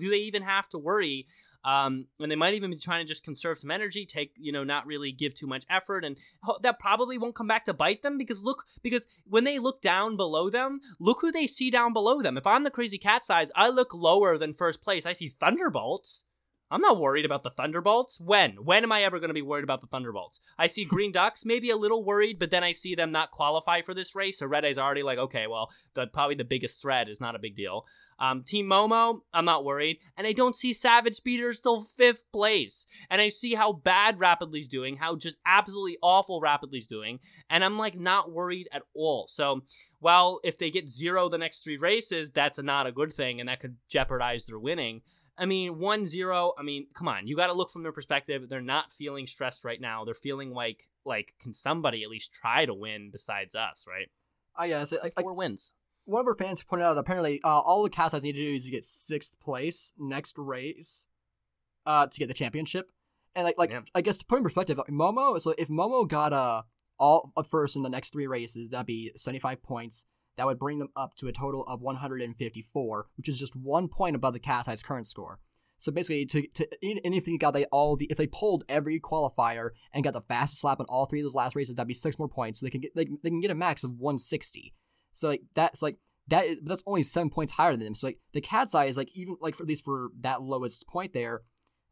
do they even have to worry? Um, and they might even be trying to just conserve some energy, take you know, not really give too much effort, and that probably won't come back to bite them because look, because when they look down below them, look who they see down below them. If I'm the crazy cat's eyes, I look lower than first place. I see Thunderbolts. I'm not worried about the Thunderbolts. When? When am I ever going to be worried about the Thunderbolts? I see Green Ducks, maybe a little worried, but then I see them not qualify for this race. So Red Eye's already like, okay, well, the probably the biggest threat is not a big deal. Um, Team Momo, I'm not worried. And I don't see Savage Speeders till fifth place. And I see how bad Rapidly's doing, how just absolutely awful Rapidly's doing. And I'm like not worried at all. So, while if they get zero the next three races, that's not a good thing and that could jeopardize their winning. I mean, 1 0, I mean, come on. You got to look from their perspective. They're not feeling stressed right now. They're feeling like, like, can somebody at least try to win besides us, right? I guess it, Like, like, four wins. One of our fans pointed out that apparently uh, all the Cat's Eyes need to do is to get sixth place next race uh, to get the championship. And like, like Yeah. I guess to put in perspective, like, Momo. So if Momo got uh, all uh, first in the next three races, that'd be seventy five points. That would bring them up to a total of one hundred and fifty four, which is just one point above the Size current score. So basically, to to they got they all the if they pulled every qualifier and got the fastest lap on all three of those last races, that'd be six more points. So they can get they, they can get a max of 160. So like that's like that is, that's only seven points higher than them. So like the cat's eye is like even like for at least for that lowest point there,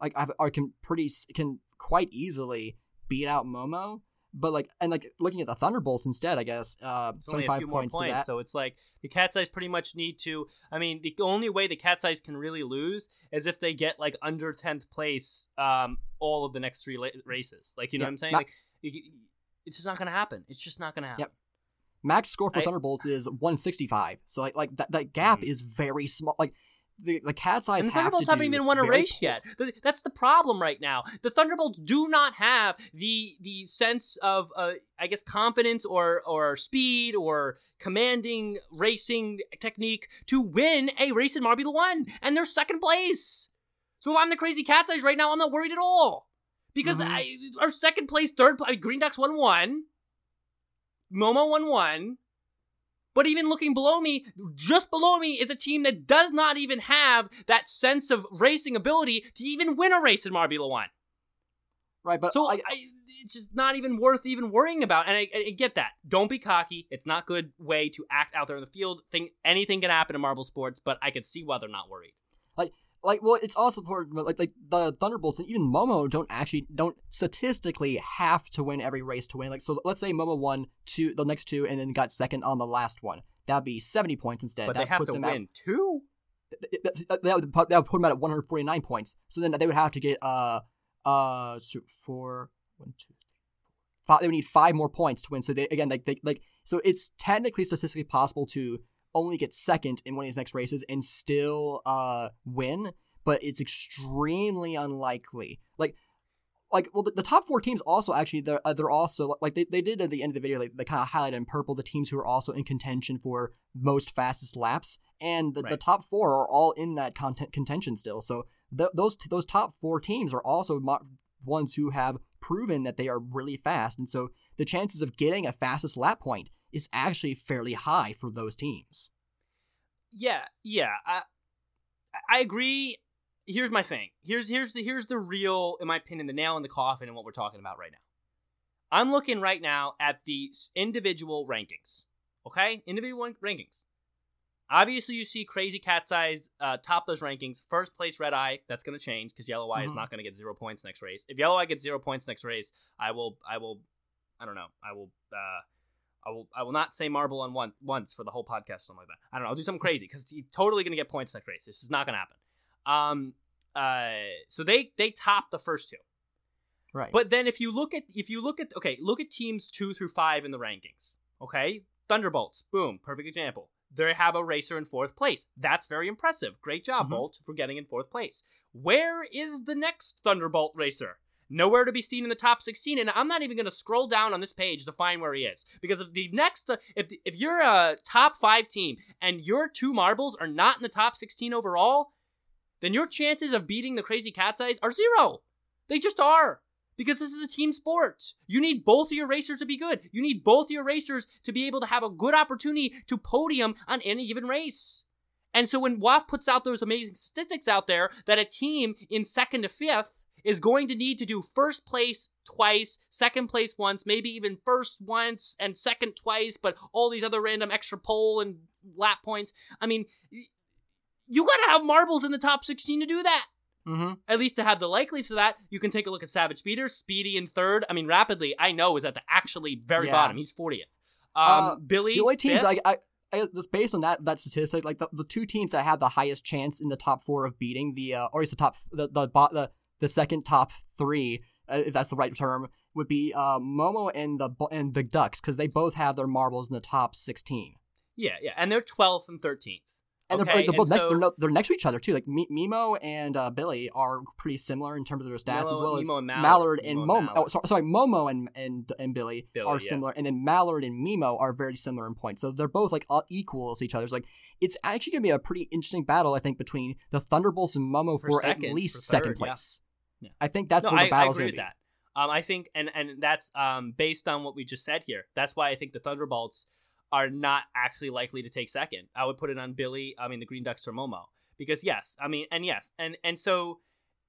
like I, I can pretty can quite easily beat out Momo. But like and like looking at the Thunderbolts instead, I guess uh, seventy five more points to that. so it's like the cat's eyes pretty much need to. I mean, the only way the cat's eyes can really lose is if they get like under tenth place, um, all of the next three la- races. Like you know Yeah, what I'm saying? not- like, it's just not gonna happen. It's just not gonna happen. Yep. Max score for I- Thunderbolts is 165. So like like that, that gap Mhm. is very small. Like the the cat's eyes And the have Thunderbolts to haven't even won a race yet. Th- That's the problem right now. The Thunderbolts do not have the the sense of, uh, I guess, confidence or or speed or commanding racing technique to win a race in Marbula One, and they're second place. So if I'm the crazy cat's eyes right now, I'm not worried at all because Mhm. I, our second place, third, pla- Green Ducks won one, Momo won one. But even looking below me, just below me is a team that does not even have that sense of racing ability to even win a race in Marbula One. Right, but So I, I, it's just not even worth even worrying about. And I, I get that. Don't be cocky. It's not good way to act out there in the field. Think anything can happen in marble sports, but I could see why they're not worried. like well it's also important but, like like the Thunderbolts and even Momo don't actually don't statistically have to win every race to win. Like so let's say Momo won two the next two and then got second on the last one. That'd be 70 points instead. But they That'd have put to at- win too. th- th- th- that would put, that would put them at 149 points. So then they would have to get uh uh so four one two five. They would need five more points to win. So they again like they like so it's technically statistically possible to only get second in one of these next races and still uh win, but it's extremely unlikely. Like like well the, the top four teams also actually they're, uh, they're also like they, they did at the end of the video like, they kind of highlighted in purple the teams who are also in contention for most fastest laps and the, the top four are all in that content contention still so th- those those top four teams are also mo- ones who have proven that they are really fast and so the chances of getting a fastest lap point is actually fairly high for those teams Yeah, yeah. I I agree. Here's my thing. Here's here's the here's the real, in my opinion, the nail in the coffin and what we're talking about right now. I'm looking right now at the individual rankings. Okay, individual rankings. Obviously, you see Crazy Cat's Eyes uh, top those rankings. First place, Red Eye. That's going to change because Yellow Eye is Mhm. not going to get zero points next race. If Yellow Eye gets zero points next race, I will, I will, I don't know. I will, uh, I will, I will not say Marbula One once for the whole podcast, or something like that. I don't know. I'll do something crazy because he's totally going to get points next race. This is not going to happen. Um, uh, so they they top the first two. right But then if you look at if you look at okay, look at teams two through five in the rankings. Okay, Thunderbolts, boom, perfect example. They have a racer in fourth place. That's very impressive. Great job, Mhm. Bolt, for getting in fourth place. Where is the next Thunderbolt racer? Nowhere to be seen in the top 16, and I'm not even going to scroll down on this page to find where he is because if the next, if the, if you're a top five team and your two marbles are not in the top 16 overall, then your chances of beating the Crazy Cat's Eyes are zero. They just are. Because this is a team sport. You need both of your racers to be good. You need both of your racers to be able to have a good opportunity to podium on any given race. And so when WAF puts out those amazing statistics out there that a team in second to fifth is going to need to do first place twice, second place once, maybe even first once and second twice, but all these other random extra pole and lap points. I mean, you got to have marbles in the top 16 to do that mm-hmm. at least to have the likelihood of that, you can take a look at Savage Speeder, Speedy in third. I mean, rapidly, I know is at the actually very Yeah. bottom. He's 40th. Um, Uh, Billy, the only teams. I, I, I just based on that that statistic, like the, the two teams that have the highest chance in the top four of beating the, uh, or at least the top the the bot the, the second top three, uh, if that's the right term, would be uh, Momo and the and the Ducks because they both have their marbles in the top sixteen. yeah, yeah, and they're 12th and 13th. And okay, they're, like, they're both next, so- they're, no, they're next to each other too. Like Mi- Mimo and uh, Billy are pretty similar in terms of their stats, as Mimo- well as and Mallard. Mallard and Momo. Mallard. Oh, sorry, sorry, Momo and and and Billy, Billy, are yeah. similar, and then Mallard and Mimo are very similar in points. So they're both like uh, equal to each other. It's like it's actually gonna be a pretty interesting battle, I think, between the Thunderbolts and Momo For for, second, at least for second third, yeah. place. Yeah. I think that's no, where I, the I battle's agree with be. that. Um, I think, and and that's um based on what we just said here. That's why I think the Thunderbolts are not actually likely to take second. I would put it on Billy. I mean, the Green Ducks or Momo because yes, I mean, and yes, and and so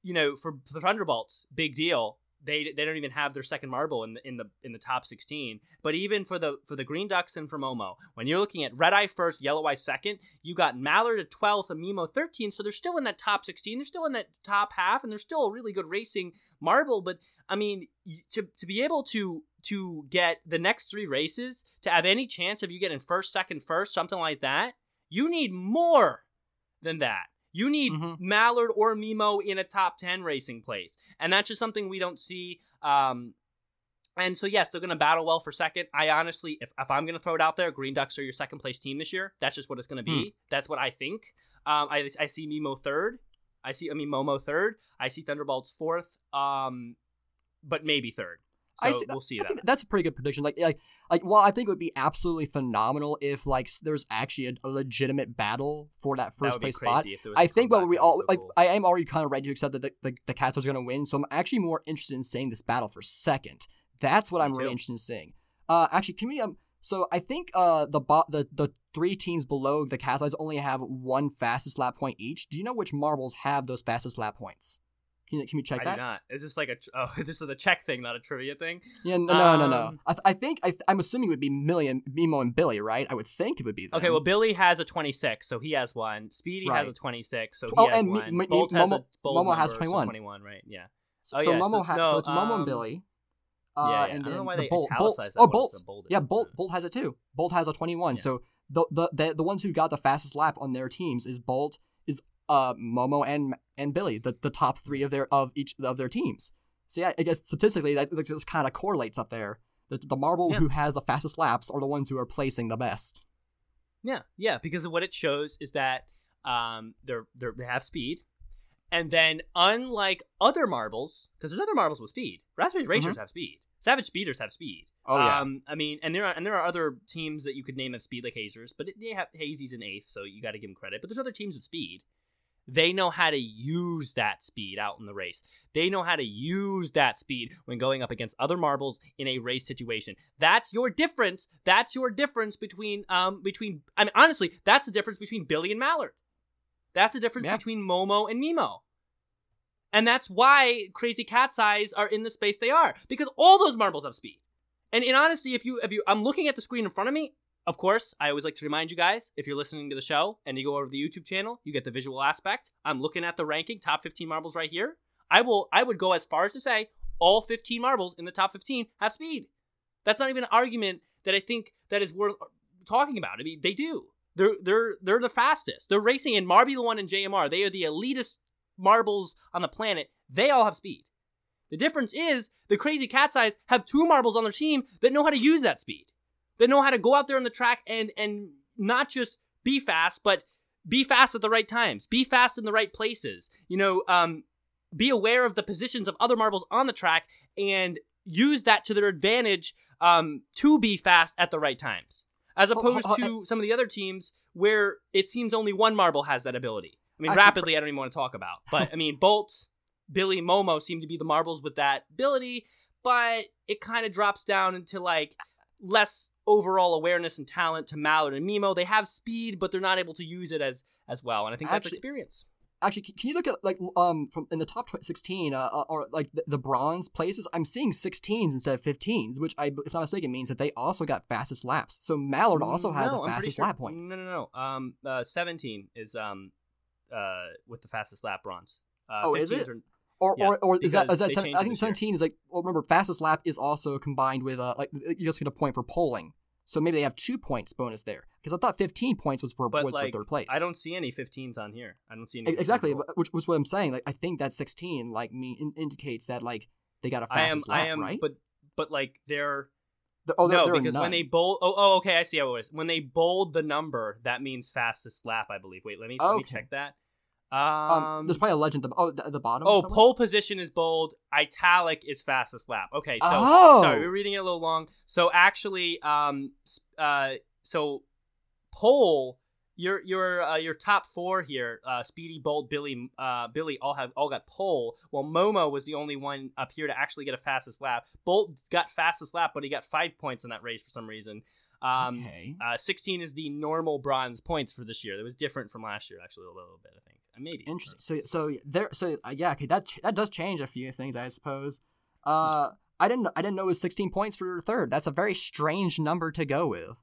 you know, for the Thunderbolts, big deal. They, they don't even have their second marble in the in the in the top 16. But even for the for the Green Ducks and for Momo, when you're looking at Red Eye first, Yellow Eye second, you got Mallard at 12th and Mimo 13. So they're still in that top 16. They're still in that top half, and they're still a really good racing marble. But I mean, to to be able to to get the next three races to have any chance of you getting first, second, first, something like that, you need more than that. You need Mhm. Mallard or Mimo in a top 10 racing place. And that's just something we don't see. Um, and so, yes, they're going to battle well for second. I honestly, if, if I'm going to throw it out there, Green Ducks are your second place team this year. That's just what it's going to be. That's what I think. Um, I, I see Mimo third. I see, I mean, Momo third. I see Thunderbolts fourth, um, but maybe third. So I see, we'll see I that. think that's a pretty good prediction. Like, like, like. Well, I think it would be absolutely phenomenal if like there's actually a, a legitimate battle for that That first be place spot. if there was a I think what we all so like. cool. I am already kind of ready to accept that the, the, the Cats are going to win. So I'm actually more interested in seeing this battle for second. That's what Me I'm really interested in seeing. Uh, actually, can we um. So I think uh the bo- the the three teams below the Cats only have one fastest lap point each. Do you know which marbles have those fastest lap points? Can you, can we check I that? do not. It's just like a oh, this is a check thing, not a trivia thing. Yeah, no, no, no, no. Um, I, th- I think I th- I'm assuming it would be Million, Mimo, and Billy, right? I would think it would be. Them. Okay, well, Billy has a 26, so he has one. Speedy has a 26, so he Oh, has and one. me- Bolt has a Momo- Momo has number, so 21. 21, right? Yeah. so, oh, so yeah, Momo so- has no, so it's Momo um, and Billy. Uh, yeah, yeah. and I don't know why the they Bolt, italicized Bolts. that Oh, one Bolts. instead of bolded. Yeah, Bolt. Bolt has it too. Bolt has a 21. Yeah. So the, the the the ones who got the fastest lap on their teams is Bolt, is uh Momo and and Billy, the, the top three of their of each of their teams. So yeah, I guess statistically that that just kind of correlates up there. The, the marble Yeah. who has the fastest laps are the ones who are placing the best. Yeah, yeah, because of what it shows is that um, they're, they're they have speed, and then unlike other marbles, because there's other marbles with speed, Raspberry Racers have speed, Savage Speeders have speed. Mm-hmm. Oh, yeah. Um, I mean, and there are and there are other teams that you could name of speed like Hazers, but it, they have Hazy's in eighth, so you got to give them credit. But there's other teams with speed. They know how to use that speed out in the race. They know how to use that speed when going up against other marbles in a race situation. That's your difference. That's your difference between um between I mean honestly, that's the difference between Billy and Mallard. That's the difference Yeah. between Momo and Nemo. And that's why Crazy Cat's Eyes are in the space they are because all those marbles have speed. And in honesty, if you if you I'm looking at the screen in front of me, of course, I always like to remind you guys, if you're listening to the show and you go over to the YouTube channel, you get the visual aspect. I'm looking at the ranking, top 15 marbles right here. I will I would go as far as to say all 15 marbles in the top 15 have speed. That's not even an argument that I think that is worth talking about. I mean, they do. They're they're they're the fastest. They're racing in Marbula One and JMR. They are the elitist marbles on the planet. They all have speed. The difference is the crazy cat's eyes have two marbles on their team that know how to use that speed. They know how to go out there on the track and and not just be fast, but be fast at the right times. Be fast in the right places. You know, um, be aware of the positions of other marbles on the track and use that to their advantage um, to be fast at the right times. As opposed to some of the other teams where it seems only one marble has that ability. I mean, rapidly, I don't even want to talk about. But I mean, Bolt, Billy, Momo seem to be the marbles with that ability, but it kind of drops down into like less overall awareness and talent to Mallard and Mimo. They have speed, but they're not able to use it as as well. And I think that's Actually- experience. Actually, can you look at like um from in the top 16 uh, uh, or like the, the bronze places? I'm seeing 16s instead of 15s, which I, if I'm not mistaken, means that they also got fastest laps. So Mallard also has no, a fastest sure- lap point. No, no, no. Um, uh, 17 is um, uh, with the fastest lap bronze. Uh, Oh, is 15s it? Are, Or, Yeah, or, or is that, because that seven, I think this year. 17 is like well remember fastest lap is also combined with uh like you just get a point for polling so maybe they have two points bonus there because I thought 15 points was for but was like, for third place I don't see any 15s on here. I don't see any. 15s exactly at all. but- which was what I'm saying like I think that 16 like me in, indicates that like they got a am, fastest I lap am, right but but like they're The- oh, no because when they bold. Oh, oh, okay, I see how it is. When they bold the number, that means fastest lap, I believe. Wait, let me let me check that. Um, Um, there's probably a legend at the, oh at the bottom Oh, somewhere? pole position is bold. Italic is fastest lap. Okay, so Oh! sorry, we're reading it a little long. So actually, um, uh, so pole, your your uh, your top four here, uh, Speedy, Bolt, Billy, uh, Billy all have all got pole. While Momo was the only one up here to actually get a fastest lap. Bolt got fastest lap, but he got five points in that race for some reason. Um, okay uh, 16 is the normal bronze points for this year. That was different from last year, actually, a little bit, I think. Maybe. Interesting. So so there so uh, yeah okay that ch- that does change a few things I suppose. Uh, I didn't I didn't know it was 16 points for third. That's a very strange number to go with.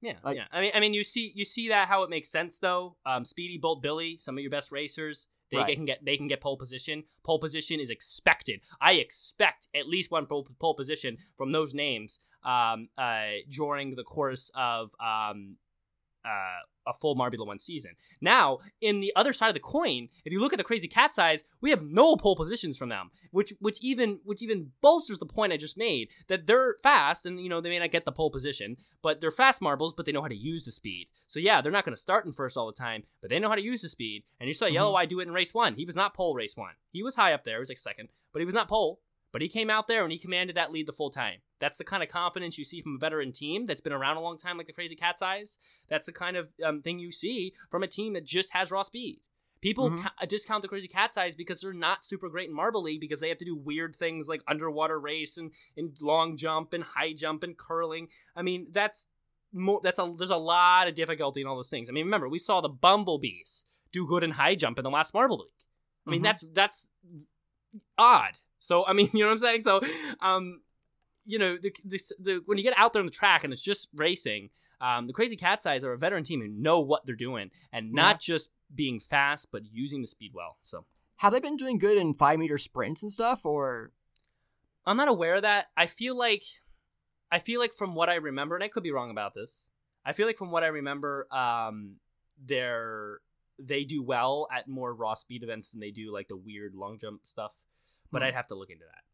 Yeah, Like- yeah. I mean, I mean, you see, you see that how it makes sense though. Um, Speedy, Bolt, Billy, some of your best racers, they Right. can get they can get pole position. Pole position is expected. I expect at least one pole, pole position from those names um, uh, during the course of um, uh, a full Marbula One season. Now, in the other side of the coin, if you look at the Crazy Cat's Eyes, we have no pole positions from them, which which even which even bolsters the point I just made that they're fast and you know they may not get the pole position, but they're fast marbles, but they know how to use the speed. So yeah, they're not going to start in first all the time, but they know how to use the speed. And you saw mm-hmm. Yellow Eye do it in race one. He was not pole race one. He was high up there, he was like second, but he was not pole. But he came out there and he commanded that lead the full time. That's the kind of confidence you see from a veteran team that's been around a long time, like the Crazy Cat's Eyes. That's the kind of um, thing you see from a team that just has raw speed. People Mhm. ca- discount the Crazy Cat's Eyes because they're not super great in Marble League because they have to do weird things like underwater race and, and long jump and high jump and curling. I mean, that's more. That's a there's a lot of difficulty in all those things. I mean, remember we saw the Bumblebees do good in high jump in the last Marble League. I mean, Mhm. that's that's odd. So I mean, you know what I'm saying? So, um, you know, the, the, the when you get out there on the track and it's just racing, um, the Crazy Cat's Eyes are a veteran team who know what they're doing and not just being fast, but using the speed well. So Have they been doing good in five meter sprints and stuff, or I'm not aware of that. I feel like, I feel like from what I remember, and I could be wrong about this. I feel like from what I remember, um, they're they do well at more raw speed events than they do like the weird long jump stuff. But Hmm. I'd have to look into that.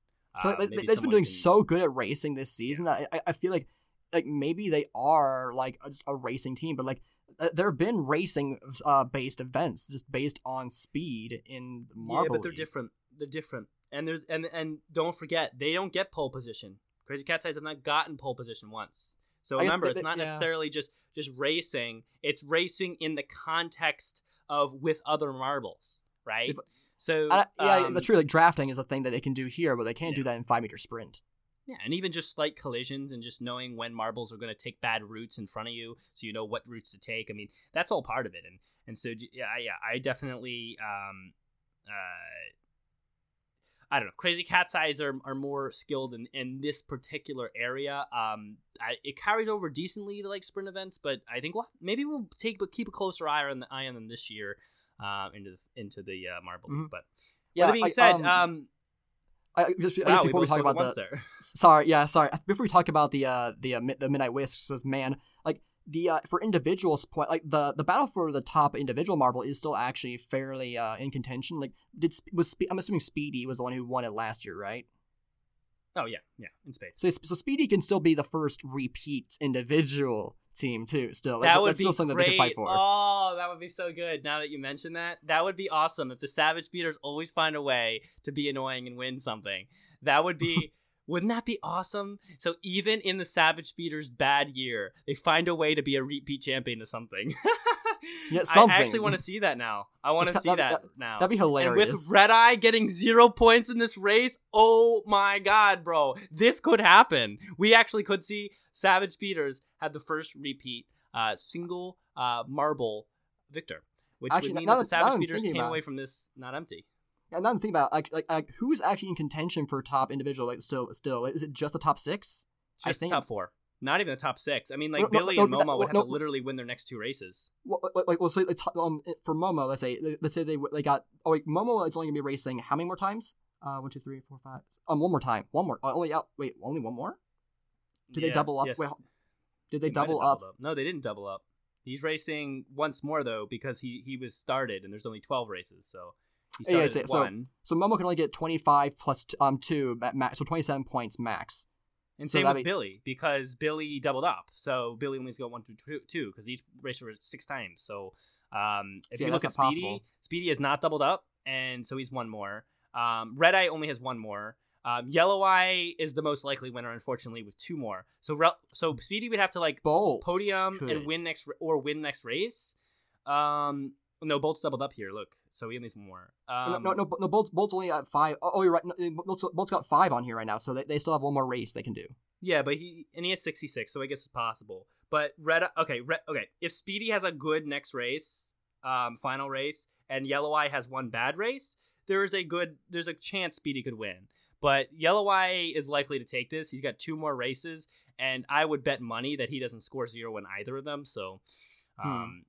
Uh, they- they've been doing can- so good at racing this season that I, I- feel like like maybe they are like just a racing team, but like uh, there have been racing uh, based events just based on speed in the Marble yeah, but they're League. different. They're different, and there's and and don't forget they don't get pole position. Crazy Cat's Eyes have not gotten pole position once. So I remember, it's not yeah. necessarily just just racing. It's racing in the context of with other marbles, right? but- So I- yeah, um, that's true. Like drafting is a thing that they can do here, but they can't do that in five meter sprint. Yeah, and even just slight collisions and just knowing when marbles are going to take bad routes in front of you, so you know what routes to take. I mean, that's all part of it, and and so yeah, yeah, I definitely, um, uh, I don't know, crazy cat's eyes are, are more skilled in in this particular area. Um, I, it carries over decently to like sprint events, but I think we'll, maybe we'll take but keep a closer eye on the eye on them this year, uh, into the, into the uh, marble. Mhm. But Yeah, with that being I- said, um, um, I, just, I wow, guess we before we both talk about the. Sorry yeah sorry before we talk about the uh the uh, the midnight wisps man like the uh, for individuals point like the the battle for the top individual marble is still actually fairly uh in contention like did was Spe- i'm assuming speedy was the one who won it last year right oh yeah, yeah, in space. so so speedy can still be the first repeat individual team too still that that's, would that's be still something great. they can fight for Oh, that would be so good. Now that you mention that, that would be awesome. If the Savage Speeders always find a way to be annoying and win something, that would be. wouldn't that be awesome? So even in the Savage Speeders' bad year, they find a way to be a repeat champion of something. Yeah, I actually want to see that now. I want to see ki- that, that'd- now. that'd be hilarious. And with Red Eye getting zero points in this race, oh my god, bro. This could happen. We actually could see Savage Speeders have the first repeat uh, single uh, marble victor. Which Actually, would mean that the Savage I'm Beaters came away from this not empty. and now i'm thinking about like like, like who's actually in contention for top individual like still still is it just the top six I Just the think- top four. Not even the top six. I mean, like No, no, Billy no, and that- Momo would have no. to literally win their next two races. Well, like, well, so it's, um, for Momo, let's say, let's say they they got. Oh wait, Momo is only gonna be racing how many more times? Uh, one, two, three, four, five. Um, one more time. One more. Uh, only out. Wait, only one more? Did they double up? yes. Wait, did they have double up? doubled No, they didn't double up. He's racing once more though because he he was started and there's only twelve races, so he Yeah, started yeah, so- one. So Momo can only get twenty five plus t- um two at max, so twenty seven points max. And so same with be- Billy because Billy doubled up, so Billy only's got one through two, two because each racer was six times. So um, if So, you look at Speedy, possible. Speedy has not doubled up, and so he's one more. Um, Red Eye only has one more. Um, Yellow Eye is the most likely winner, unfortunately, with two more. So rel- so Speedy would have to like Bolt podium could. and win next or win next race. Um, no, Bolt's doubled up here. Look, so he one more. No, Um, no, no, no, Bolt's, Bolt's only at five. Oh, oh, you're right. No, Bolt's, Bolt's got five on here right now, so they, they still have one more race they can do. Yeah, but he and he has 66, so I guess it's possible. But Red, okay, Red, okay. If Speedy has a good next race, um, final race and Yellow Eye has one bad race, there is a good there's a chance Speedy could win. But Yellow Eye is likely to take this. He's got two more races, and I would bet money that he doesn't score zero in either of them. So, Hmm. um,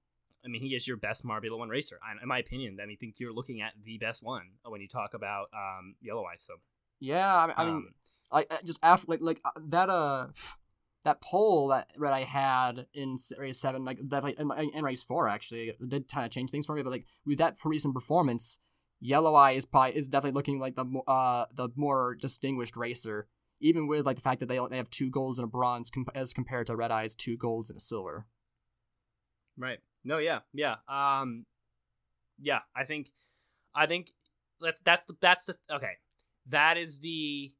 I mean, he is your best Marbula One racer, in my opinion. I mean, I think you're looking at the best one when you talk about um, Yellow Eye. So, Yeah, I mean, I mean um, like uh, just after like like uh, that uh that poll that that I had in race seven, like definitely in, in race four actually, did kind of change things for me. But like with that recent performance, Yellow Eye is probably is definitely looking like the uh the more distinguished racer, even with like the fact that they they have two golds and a bronze com- as compared to Red Eye's two golds and a silver. Right. No, yeah, yeah. Um yeah, I think I think that's that's the that's the okay. That is the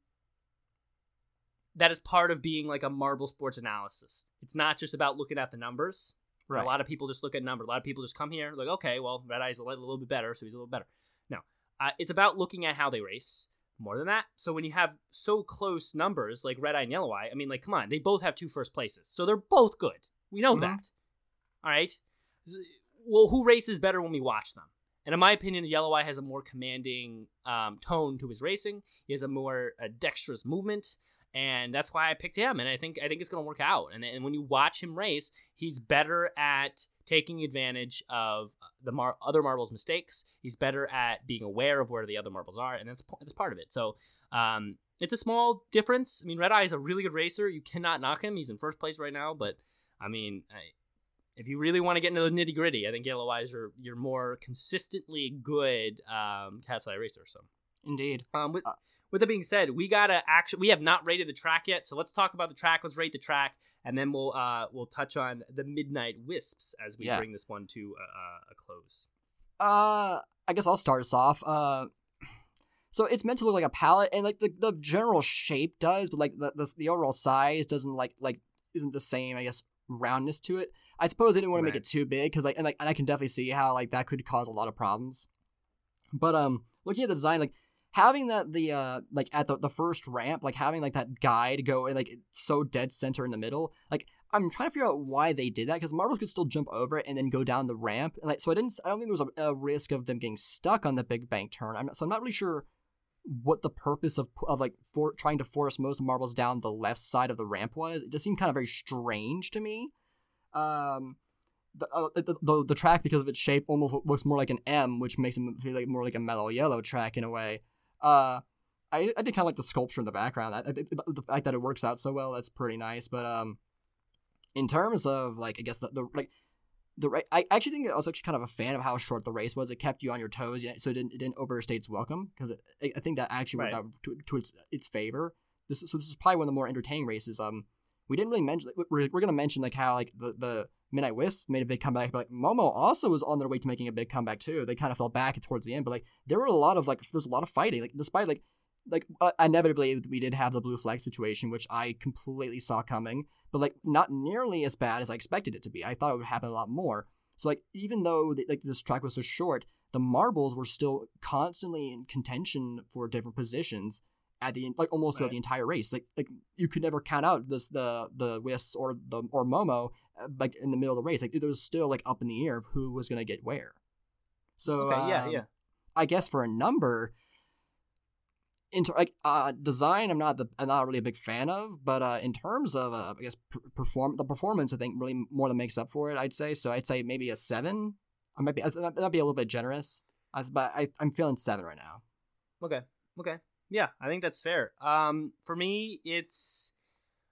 that is part of being like a marble sports analysis. It's not just about looking at the numbers. Right. A lot of people just look at numbers. A lot of people just come here like, okay, well, Red Eye's a little, little bit better, so he's a little better. No, uh, it's about looking at how they race more than that. So when you have so close numbers like Red Eye and Yellow Eye, I mean, like, come on, they both have two first places, so they're both good. We know Mhm. that. All right. Well, who races better when we watch them? And in my opinion, Yellow Eye has a more commanding um, tone to his racing. He has a more uh, dexterous movement, and that's why I picked him. And I think I think it's going to work out. And, and when you watch him race, he's better at taking advantage of the mar- other marbles' mistakes. He's better at being aware of where the other marbles are, and that's that's part of it. So um, it's a small difference. I mean, Red Eye is a really good racer. You cannot knock him. He's in first place right now, but I mean. I, if you really want to get into the nitty gritty, I think Yellow Eyes are you're more consistently good um, Cat's Eye racer. So, Indeed. um, with Uh, with that being said, we gotta actually we have not rated the track yet, so let's talk about the track. Let's rate the track, and then we'll uh we'll touch on the Midnight Wisps as we Yeah. bring this one to a, a close. Uh, I guess I'll start us off. Uh, so it's meant to look like a palette, and like the, the general shape does, but like the, the the overall size doesn't like like isn't the same. I guess roundness to it. I suppose they didn't want to make it too big because like and like and I can definitely see how like that could cause a lot of problems. But um, looking at the design, like having that the uh like at the, the first ramp, like having like that guide go and like so dead center in the middle, like I'm trying to figure out why they did that because marbles could still jump over it and then go down the ramp, and like so I didn't. I don't think there was a, a risk of them getting stuck on the big bank turn. I'm so I'm not really sure what the purpose of of like for trying to force most marbles down the left side of the ramp was. It just seemed kind of very strange to me. Um, the, uh, the, the the track because of its shape almost looks more like an M, which makes it feel like more like a mellow yellow track in a way. Uh, I, I did kind of like the sculpture in the background. I, I, the fact that it works out so well, that's pretty nice. But um, in terms of like, I guess the, the like the ra- I actually think I was actually kind of a fan of how short the race was. It kept you on your toes, yeah, so it didn't, it didn't overstay its welcome because I, think that actually worked out to, to its its favor. This so this is probably one of the more entertaining races. Um, we didn't really mention like, we're we're gonna mention like how like the the Midnight Wisp made a big comeback, but like Momo also was on their way to making a big comeback too. They kind of fell back towards the end, but like there were a lot of like there's a lot of fighting. Like despite like like uh, inevitably we did have the blue flag situation, which I completely saw coming, but like not nearly as bad as I expected it to be. I thought it would happen a lot more. So like even though the, like this track was so short, the marbles were still constantly in contention for different positions at the like almost throughout Right. the entire race. Like like you could never count out this the the Wisps or the or Momo uh, like in the middle of the race. Like it was still like up in the air of who was gonna get where. So Okay, yeah, um, yeah. I guess for a number, into like uh design, I'm not the I'm not really a big fan of, but uh in terms of uh, I guess per- perform the performance, I think really more than makes up for it. I'd say so. I'd say maybe a seven. I might be I- that'd be a little bit generous, but I I'm feeling seven right now. Okay. Okay. Yeah, I think that's fair. Um, for me, it's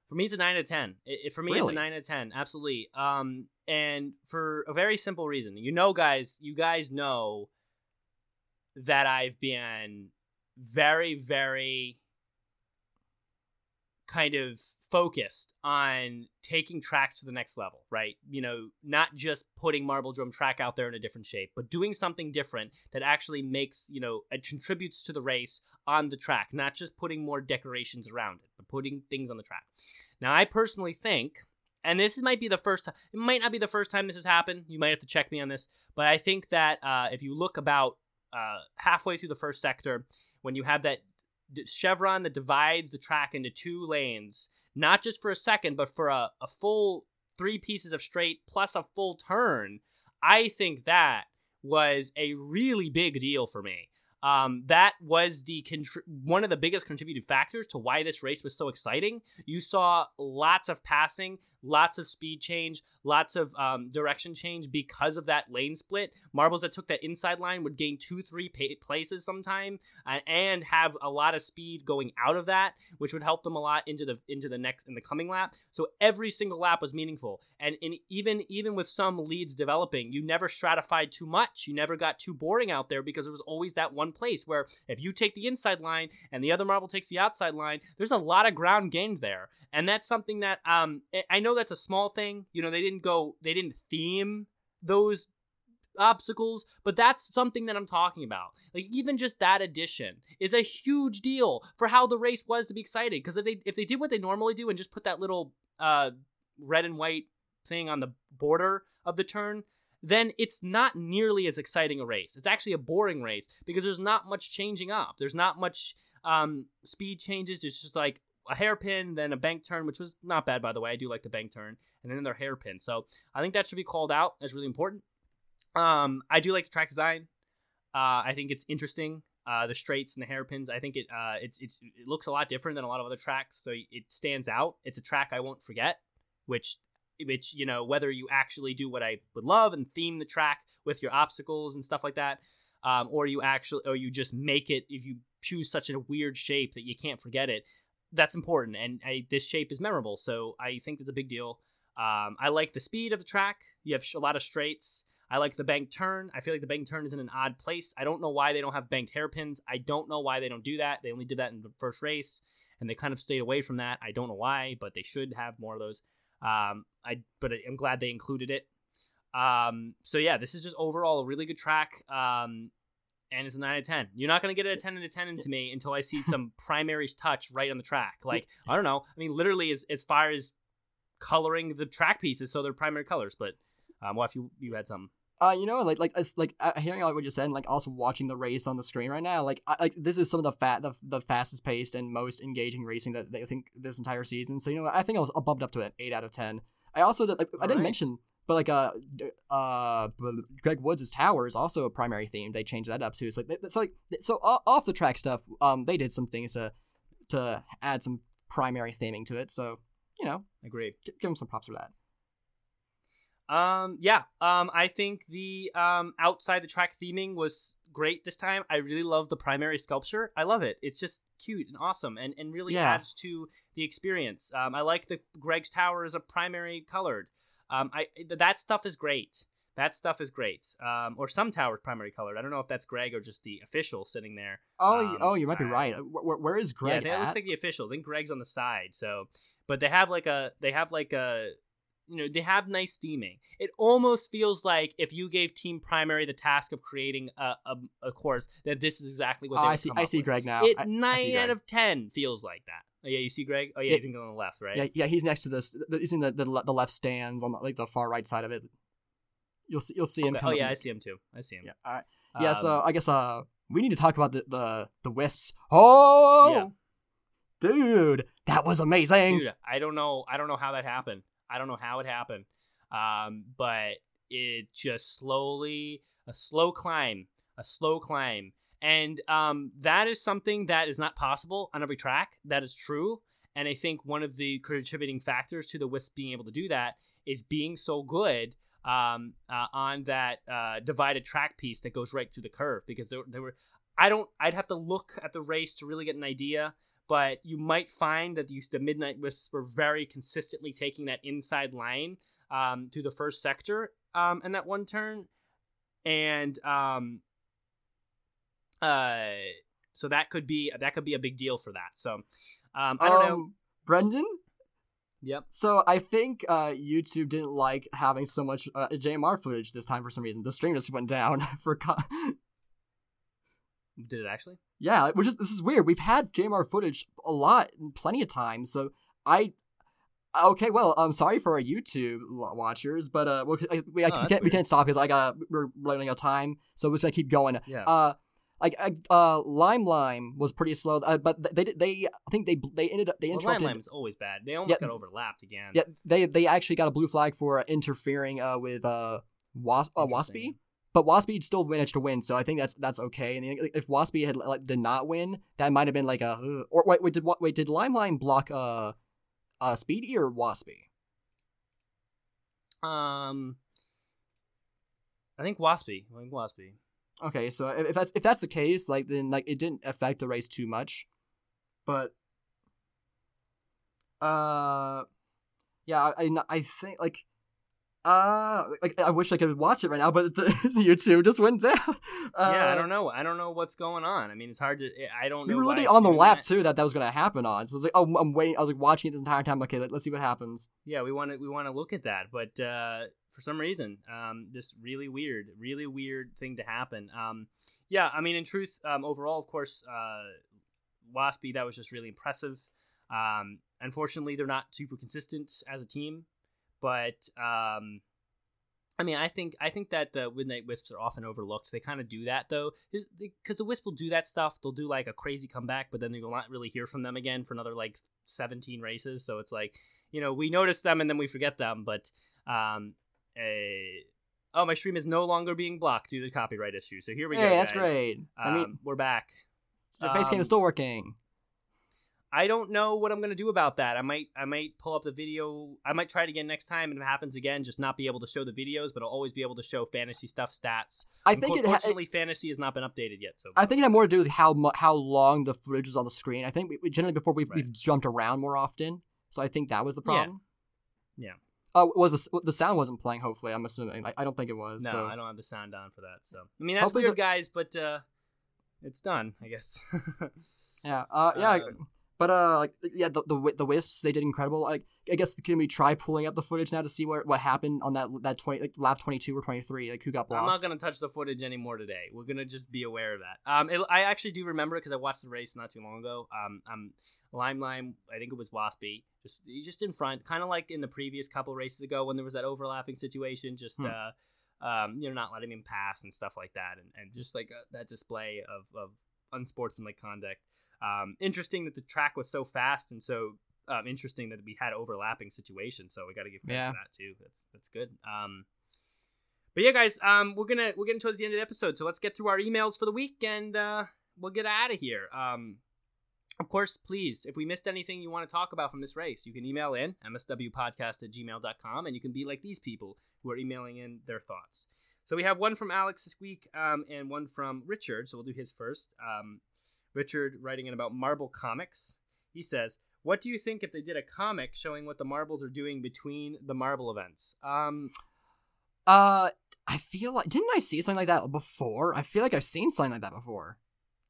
for me it's a nine out of ten. It, it- for me, it's a nine out of ten. Absolutely. Um, and for a very simple reason. You know, guys, you guys know that I've been very, very kind of focused on taking tracks to the next level, right? You know, not just putting Marble Drum track out there in a different shape, but doing something different that actually makes, you know, it contributes to the race on the track, not just putting more decorations around it, but putting things on the track. Now, I personally think, and this might be the first time, it might not be the first time this has happened. You might have to check me on this, but I think that uh, if you look about uh, halfway through the first sector, when you have that chevron that divides the track into two lanes, not just for a second, but for a, a full three pieces of straight plus a full turn, I think that was a really big deal for me. Um, that was the contri- one of the biggest contributing factors to why this race was so exciting. You saw lots of passing, lots of speed change, lots of um, direction change because of that lane split. Marbles that took that inside line would gain two, three pa- places sometime, uh, and have a lot of speed going out of that, which would help them a lot into the into the next in the coming lap. So every single lap was meaningful, and in, even even with some leads developing, you never stratified too much. You never got too boring out there because there was always that one place where if you take the inside line and the other marble takes the outside line, there's a lot of ground gained there, and that's something that um I know that's a small thing. You know, they didn't go, they didn't theme those obstacles, but that's something that I'm talking about. Like even just that addition is a huge deal for how the race was to be excited. Because if they if they did what they normally do and just put that little uh red and white thing on the border of the turn, then it's not nearly as exciting a race. It's actually a boring race because there's not much changing up. There's not much um, speed changes. It's just like a hairpin, then a bank turn, which was not bad by the way. I do like the bank turn, and then their hairpin. So I think that should be called out as really important. Um, I do like the track design. Uh, I think it's interesting. Uh, the straights and the hairpins. I think it uh, it's, it's it looks a lot different than a lot of other tracks, so it stands out. It's a track I won't forget, which which you know whether you actually do what I would love and theme the track with your obstacles and stuff like that, um, or you actually or you just make it if you choose such a weird shape that you can't forget it. That's important, and I, this shape is memorable, so I think it's a big deal. Um, I like the speed of the track. You have a lot of straights. I like the bank turn. I feel like the bank turn is in an odd place. I don't know why they don't have banked hairpins. I don't know why they don't do that. They only did that in the first race, and they kind of stayed away from that. I don't know why, but they should have more of those. Um, I but I'm glad they included it. Um, so yeah, this is just overall a really good track. Um, and it's a nine out of ten. You're not gonna get a ten out of ten into me until I see some primaries touch right on the track. Like I don't know. I mean, literally as as far as coloring the track pieces, so they're primary colors. But um, what if you you had some? Uh, you know, like like like uh, hearing like what you said, and like also watching the race on the screen right now. Like, I, like this is some of the fat, the, the fastest paced and most engaging racing that, that I think this entire season. So you know, I think I was bumped up to an eight out of ten. I also like, I didn't right. mention, but like uh uh Greg Woods' tower is also a primary theme. They changed that up too. So like it's like so off the track stuff. Um, they did some things to to add some primary theming to it. So you know, agree. g- give them some props for that. Um, yeah. Um, I think the um outside the track theming was great this time. I really love the primary sculpture. I love it. It's just cute and awesome, and and really Yeah. adds to the experience. Um, I like the Greg's Tower is a primary colored. Um, I th- that stuff is great. That stuff is great. Um, or some towers primary colored. I don't know if that's Greg or just the official sitting there. Oh, Um, oh, you might be right. Where, where is yeah, Greg that looks like the official. I think Greg's on the side. So, but they have like a they have like a you know they have nice theming. It almost feels like if you gave Team Primary the task of creating a a, a course, that this is exactly what Oh, they I would see. I see with. Greg now. It I- I nine Greg. out of ten feels like that. Oh, yeah, you see Greg. Oh yeah, Yeah. you think on the left, right? Yeah, yeah, he's next to this. He's in the, the the left stands on the, like the far right side of it. You'll see. You'll see him. Okay. Oh yeah, I see him too. I see him. Yeah. All right. Yeah. so Um, I guess uh we need to talk about the the, the wisps. Oh, Yeah. dude, that was amazing. dude i don't know i don't know how that happened i don't know how it happened um but it just slowly a slow climb a slow climb and um that is something that is not possible on every track. That is true. And i think one of the contributing factors to the wisp being able to do that is being so good um, uh, on that uh, divided track piece that goes right to the curve because there, there were I don't I'd have to look at the race to really get an idea but you might find that the, the Midnight Wisps were very consistently taking that inside line um, to the first sector um, in that one turn, and um, uh, so that could be that could be a big deal for that. So um, I don't know. Um, Brendan. Yep. So I think uh, YouTube didn't like having so much uh, JMR footage this time for some reason. The stream just went down for. Co- Did it actually? yeah, which is this is weird. We've had JMR footage a lot, plenty of times. So I. Okay, well, I'm sorry for our YouTube watchers, but uh, we, I, we, I, Oh, we can't we can't stop because I got we're running out of time, so we're just gonna keep going. Yeah. Uh, like uh, Lime Lime was pretty slow, uh, but they did they I think they they ended up they well, interrupted. Lime Lime is always bad. They almost Yeah. got overlapped again. Yeah, they they actually got a blue flag for uh, interfering uh, with uh, Was- uh Waspy, but Waspy still managed to win, so I think that's that's okay. And if Waspy had like did not win, that might have been like a or wait wait did Wa- wait did Limelime block uh uh Speedy or Waspy? Um, I think Waspy. I think Waspy. Okay, so if that's if that's the case, like then like it didn't affect the race too much, but uh, yeah, I I, think like uh like I wish I could watch it right now, but the YouTube just went down. Uh, yeah, I don't know. I don't know what's going on. I mean, it's hard to. I don't We know. were literally on the lap that. too that that was gonna happen on. So I was like, oh, I'm waiting. I was like watching it this entire time. Okay, let, us see what happens. Yeah, we want to. We want to look at that, but uh, for some reason, um, just really weird, really weird thing to happen. Um, yeah, I mean, in truth, um, overall, of course, uh, Waspy, that was just really impressive. Um, unfortunately, they're not super consistent as a team, but um, I mean, I think I think that the Midnight Wisps are often overlooked. They kind of do that though, because the Wisp will do that stuff. They'll do like a crazy comeback, but then you'll not really hear from them again for another like 17 races. So it's like, you know, we notice them and then we forget them. But um, eh, oh, my stream is no longer being blocked due to copyright issue. So here we go. Hey, go. that's guys. great. I mean, Um, we're back. your face cam um, is still working. I don't know what I'm gonna do about that. I might I might pull up the video. I might try it again next time, and if it happens again, just not be able to show the videos, but I'll always be able to show fantasy stuff, stats. I think it. Ha- Unfortunately, fantasy has not been updated yet. So I think it had more to do with how mu- how long the footage was on the screen. I think we, generally before we've, Right. we've jumped around more often, so I think that was the Yeah. problem. Yeah. Oh, was the the sound wasn't playing? Hopefully, I'm assuming. I, I don't think it was. no, so. I don't have the sound on for that. So I mean that's Hopefully weird, the- guys, but uh, it's done, I guess. Yeah, uh, yeah, Um, but uh, like yeah, the, the the wisps they did incredible. Like I guess can we try pulling up the footage now to see what what happened on that that twenty like lap twenty two or twenty three like who got blocked? I'm not gonna touch the footage anymore today. We're gonna just be aware of that. Um, it, I actually do remember it because I watched the race not too long ago. Um, um, Lime Lime, I think it was Waspy, just just in front, kind of like in the previous couple races ago when there was that overlapping situation. Just Hmm. uh, um, you know, not letting him pass and stuff like that, and, and just like uh, that display of of unsportsmanlike conduct. Um, interesting that the track was so fast and so um, interesting that we had overlapping situations. So we got to give credit Yeah. to that too. That's that's good. Um, but yeah, guys, um, we're gonna we're getting towards the end of the episode, so let's get through our emails for the week and uh, we'll get out of here. Um, of course, please, if we missed anything you want to talk about from this race, you can email in mswpodcast at gmail.com and you can be like these people who are emailing in their thoughts. So we have one from Alex this week um, and one from Richard. So we'll do his first. Um, Richard writing in about Marble Comics. He says, "What do you think if they did a comic showing what the marbles are doing between the marble events?" Um, Uh, I feel like didn't I see something like that before? I feel like I've seen something like that before.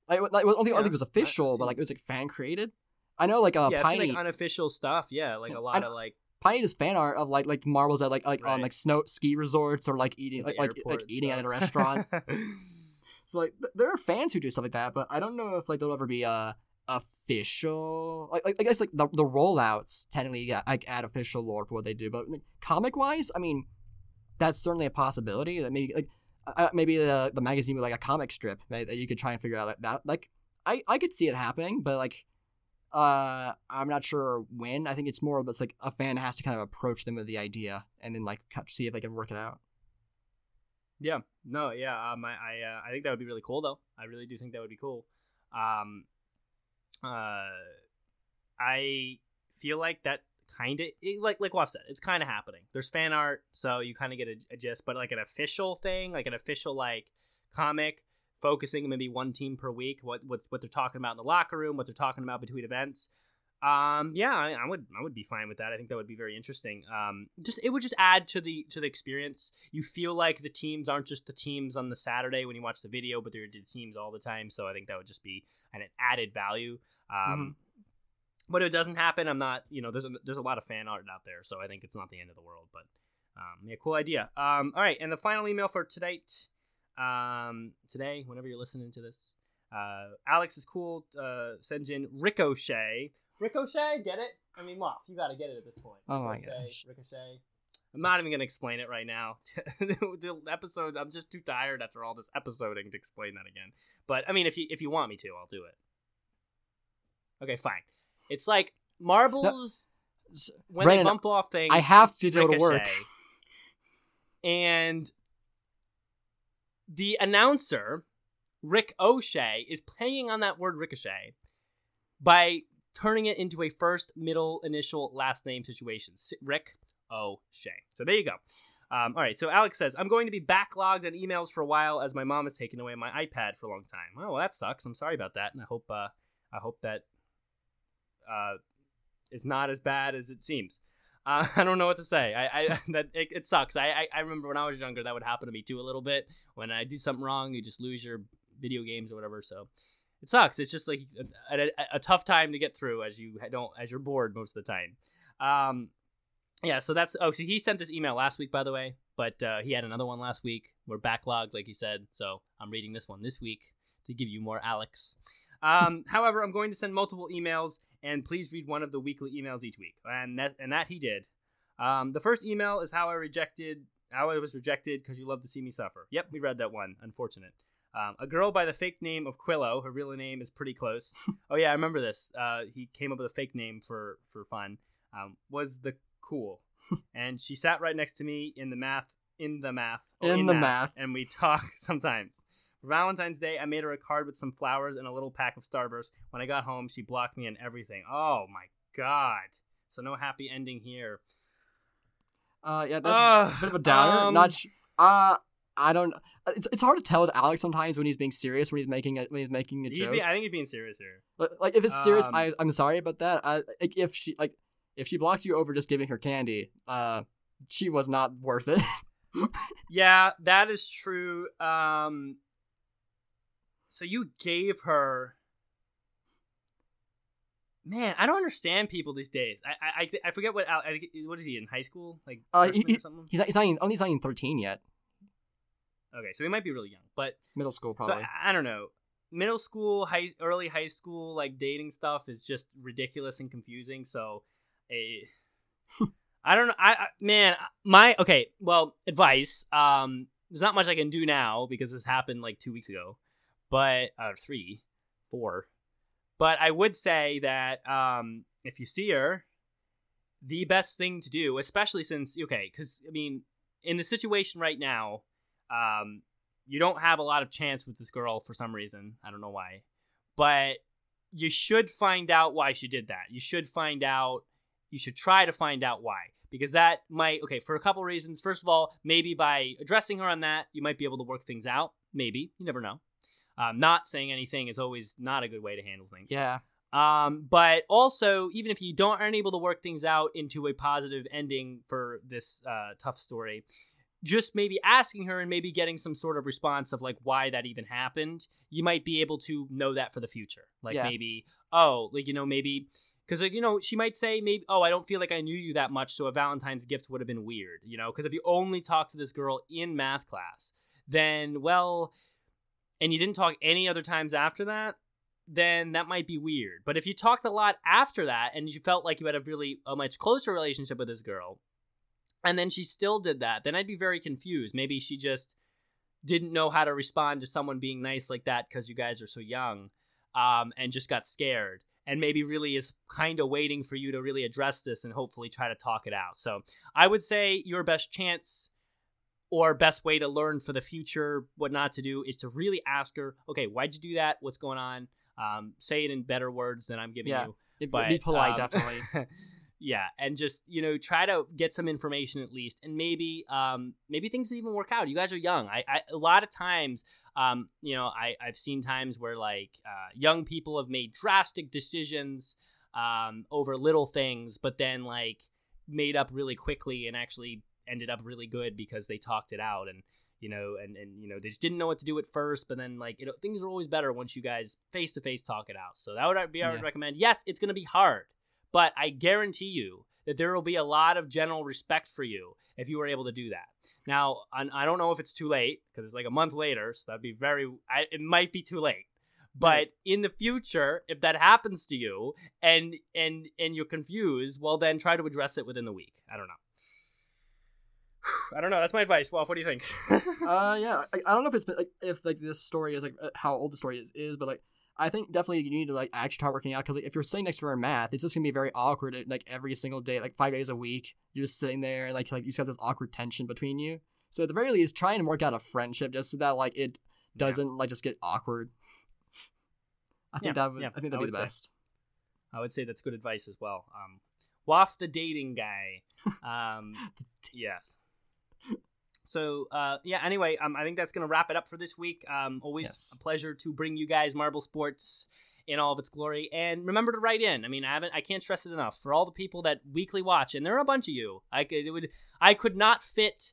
Like, like I don't think, I don't think it was Yeah, I- I've official, but like it was like fan created. I know like uh, yeah, Piney like unofficial stuff. Yeah, like a lot I- of like Piney does fan art of like like marbles at like like on like snow ski resorts or like eating like like, like eating at a restaurant. So like th- there are fans who do stuff like that, but I don't know if like there'll ever be a official like, like I guess like the the rollouts technically yeah, like add official lore for what they do, but like, comic wise, I mean that's certainly a possibility that maybe like uh, maybe the the magazine with like a comic strip right, that you could try and figure out that, that like I I could see it happening, but like uh I'm not sure when. I think it's more of it's like a fan has to kind of approach them with the idea and then like see if they can work it out. Yeah, no, yeah. Um, I, I, uh, I think that would be really cool, though. I really do think that would be cool. Um, uh, I feel like that kind of like like Waf said, it's kind of happening. There's fan art, so you kind of get a, a gist, but like an official thing, like an official like comic focusing maybe one team per week, what what what they're talking about in the locker room, what they're talking about between events. Um, yeah, I, I would I would be fine with that. I think that would be very interesting. Um, just it would just add to the to the experience. You feel like the teams aren't just the teams on the Saturday when you watch the video, but they're the teams all the time. So I think that would just be an added value. Um, But if it doesn't happen, I'm not. You know, there's a, there's a lot of fan art out there, so I think it's not the end of the world. But um, yeah, cool idea. Um, all right, and the final email for tonight, um, today, whenever you're listening to this, uh, Alex is cool. Uh, sends in Ricochet. Ricochet, get it? I mean, Moff, you got to get it at this point. Oh my Ricochet, gosh. Ricochet. I'm not even gonna explain it right now. the episode, I'm just too tired after all this episoding to explain that again. But I mean, if you if you want me to, I'll do it. Okay, fine. It's like marbles S- when Brandon, they bump off things. I have to go to work. And the announcer, Rick O'Shea, is playing on that word ricochet by turning it into a first, middle, initial, last name situation. Rick O'Shea. So there you go. Um, all right, so Alex says, I'm going to be backlogged on emails for a while as my mom has taken away my iPad for a long time. Oh, well, that sucks. I'm sorry about that, and I hope uh, I hope that uh, is not as bad as it seems. Uh, I don't know what to say. I, I that it, it sucks. I, I I remember when I was younger, that would happen to me too a little bit. When I do something wrong, you just lose your video games or whatever. So it sucks. It's just like a, a, a tough time to get through as you don't as you're bored most of the time. Um, yeah. So that's oh, so he sent this email last week, by the way, but uh, he had another one last week. We're backlogged, like he said. So I'm reading this one this week to give you more Alex. Um, however, I'm going to send multiple emails, and please read one of the weekly emails each week, and that and that he did. Um, the first email is how I rejected how I was rejected because you love to see me suffer. Yep, we read that one. Unfortunate. Um, a girl by the fake name of Quillo. Her real name is pretty close. oh yeah, I remember this. Uh, he came up with a fake name for for fun. Um, was the cool, and she sat right next to me in the math in the math or In the math. and we talk sometimes. Valentine's Day, I made her a card with some flowers and a little pack of Starburst. When I got home, she blocked me and everything. Oh my god! So no happy ending here. Uh, yeah, that's Ugh, a bit of a downer. um, Not sh- uh, I don't. It's, it's hard to tell with Alex sometimes when he's being serious when he's making a when he's making a joke. be- I think he's being serious here. Like, like, if it's serious, Um, I I'm sorry about that. I like if she like if she blocked you over just giving her candy, uh, she was not worth it. Yeah, that is true. Um, so you gave her. Man, I don't understand people these days. I I, I- forget what I, what is he in high school like Uh, he- he's not, he's not even, only he's not even thirteen yet. Okay, so he might be really young, but Middle school so probably. I, I don't know. Middle school, high, early high school, like dating stuff is just ridiculous and confusing. So, a, I don't know. I, I man, my okay. Well, advice. Um, there's not much I can do now because this happened like two weeks ago, but or three, four. But I would say that um, if you see her, the best thing to do, especially since okay, because I mean, in the situation right now, um, you don't have a lot of chance with this girl for some reason. I don't know why, but you should find out why she did that. You should find out. You should try to find out why because that might okay for a couple reasons. First of all, maybe by addressing her on that, you might be able to work things out. Maybe you never know. Um, not saying anything is always not a good way to handle things. yeah, Um, but also, even if you don't aren't able to work things out into a positive ending for this uh, tough story, just maybe asking her and maybe getting some sort of response of like why that even happened, you might be able to know that for the future. Like Yeah. maybe, oh, like you know, maybe because like you know, she might say maybe, oh, I don't feel like I knew you that much, so a Valentine's gift would have been weird, you know, because if you only talk to this girl in math class, then well, and you didn't talk any other times after that, then that might be weird. But if you talked a lot after that and you felt like you had a really a much closer relationship with this girl, and then she still did that, then I'd be very confused. Maybe she just didn't know how to respond to someone being nice like that because you guys are so young, um, and just got scared. And maybe really is kind of waiting for you to really address this and hopefully try to talk it out. So I would say your best chance or best way to learn for the future what not to do is to really ask her, okay, why'd you do that? What's going on? Um, say it in better words than I'm giving Yeah. you. But be polite, um, definitely. yeah, and just you know try to get some information at least, and maybe um maybe things even work out. You guys are young. I, I a lot of times um you know I I've seen times where like uh, young people have made drastic decisions um over little things, but then like made up really quickly and actually ended up really good because they talked it out and you know and and you know they just didn't know what to do at first but then like you know things are always better once you guys face to face talk it out. So that would be i would Yeah. recommend. Yes it's going to be hard but i guarantee you that there will be a lot of general respect for you if you were able to do that. Now I, I don't know if it's too late because it's like a month later so that'd be very I, it might be too late. But in the future if that happens to you and and and you're confused well then try to address it within the week. I don't know I don't know. That's my advice. Wolf, what do you think? uh, yeah, I, I don't know if it's been, like if like this story is like how old the story is is, but like I think definitely you need to like actually start working out because like, if you're sitting next to her in math, it's just gonna be very awkward like every single day, like five days a week. You're just sitting there and like like you just have this awkward tension between you. So at the very least, try and work out a friendship just so that like it doesn't like just get awkward. I think Yeah, that would, yeah, I think that'd be would the say. best. I would say that's good advice as well. Um, waft the dating guy. Um, yes. So uh, yeah. Anyway, um, I think that's gonna wrap it up for this week. Um, always Yes. a pleasure to bring you guys Marble Sports in all of its glory. And remember to write in. I mean, I haven't. I can't stress it enough for all the people that weekly watch, and there are a bunch of you. I could. It would. I could not fit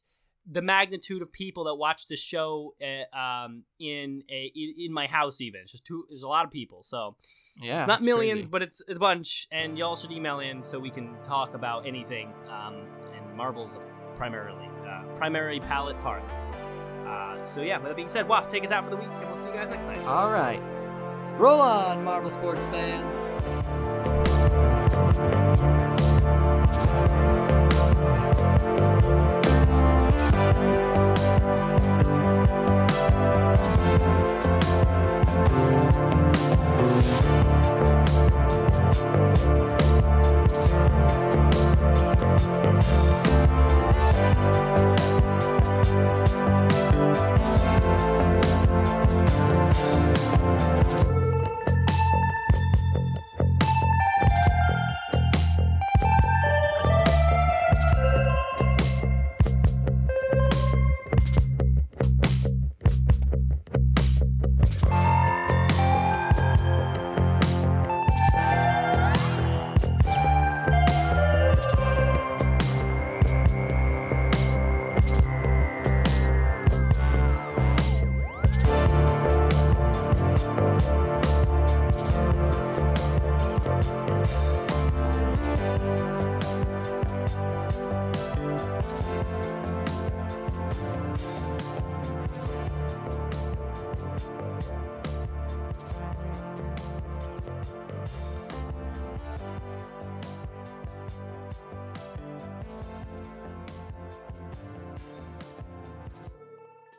the magnitude of people that watch this show uh, um, in a in my house. Even it's just too. There's a lot of people. So Yeah, it's not millions, crazy. but it's, it's a bunch, and y'all should email in so we can talk about anything. Um, and marbles primarily, primary Pallet Park. Uh, so yeah, with that being said, Waff, take us out for the week, and we'll see you guys next time. All right, roll on, Marble Sports fans. Thank you.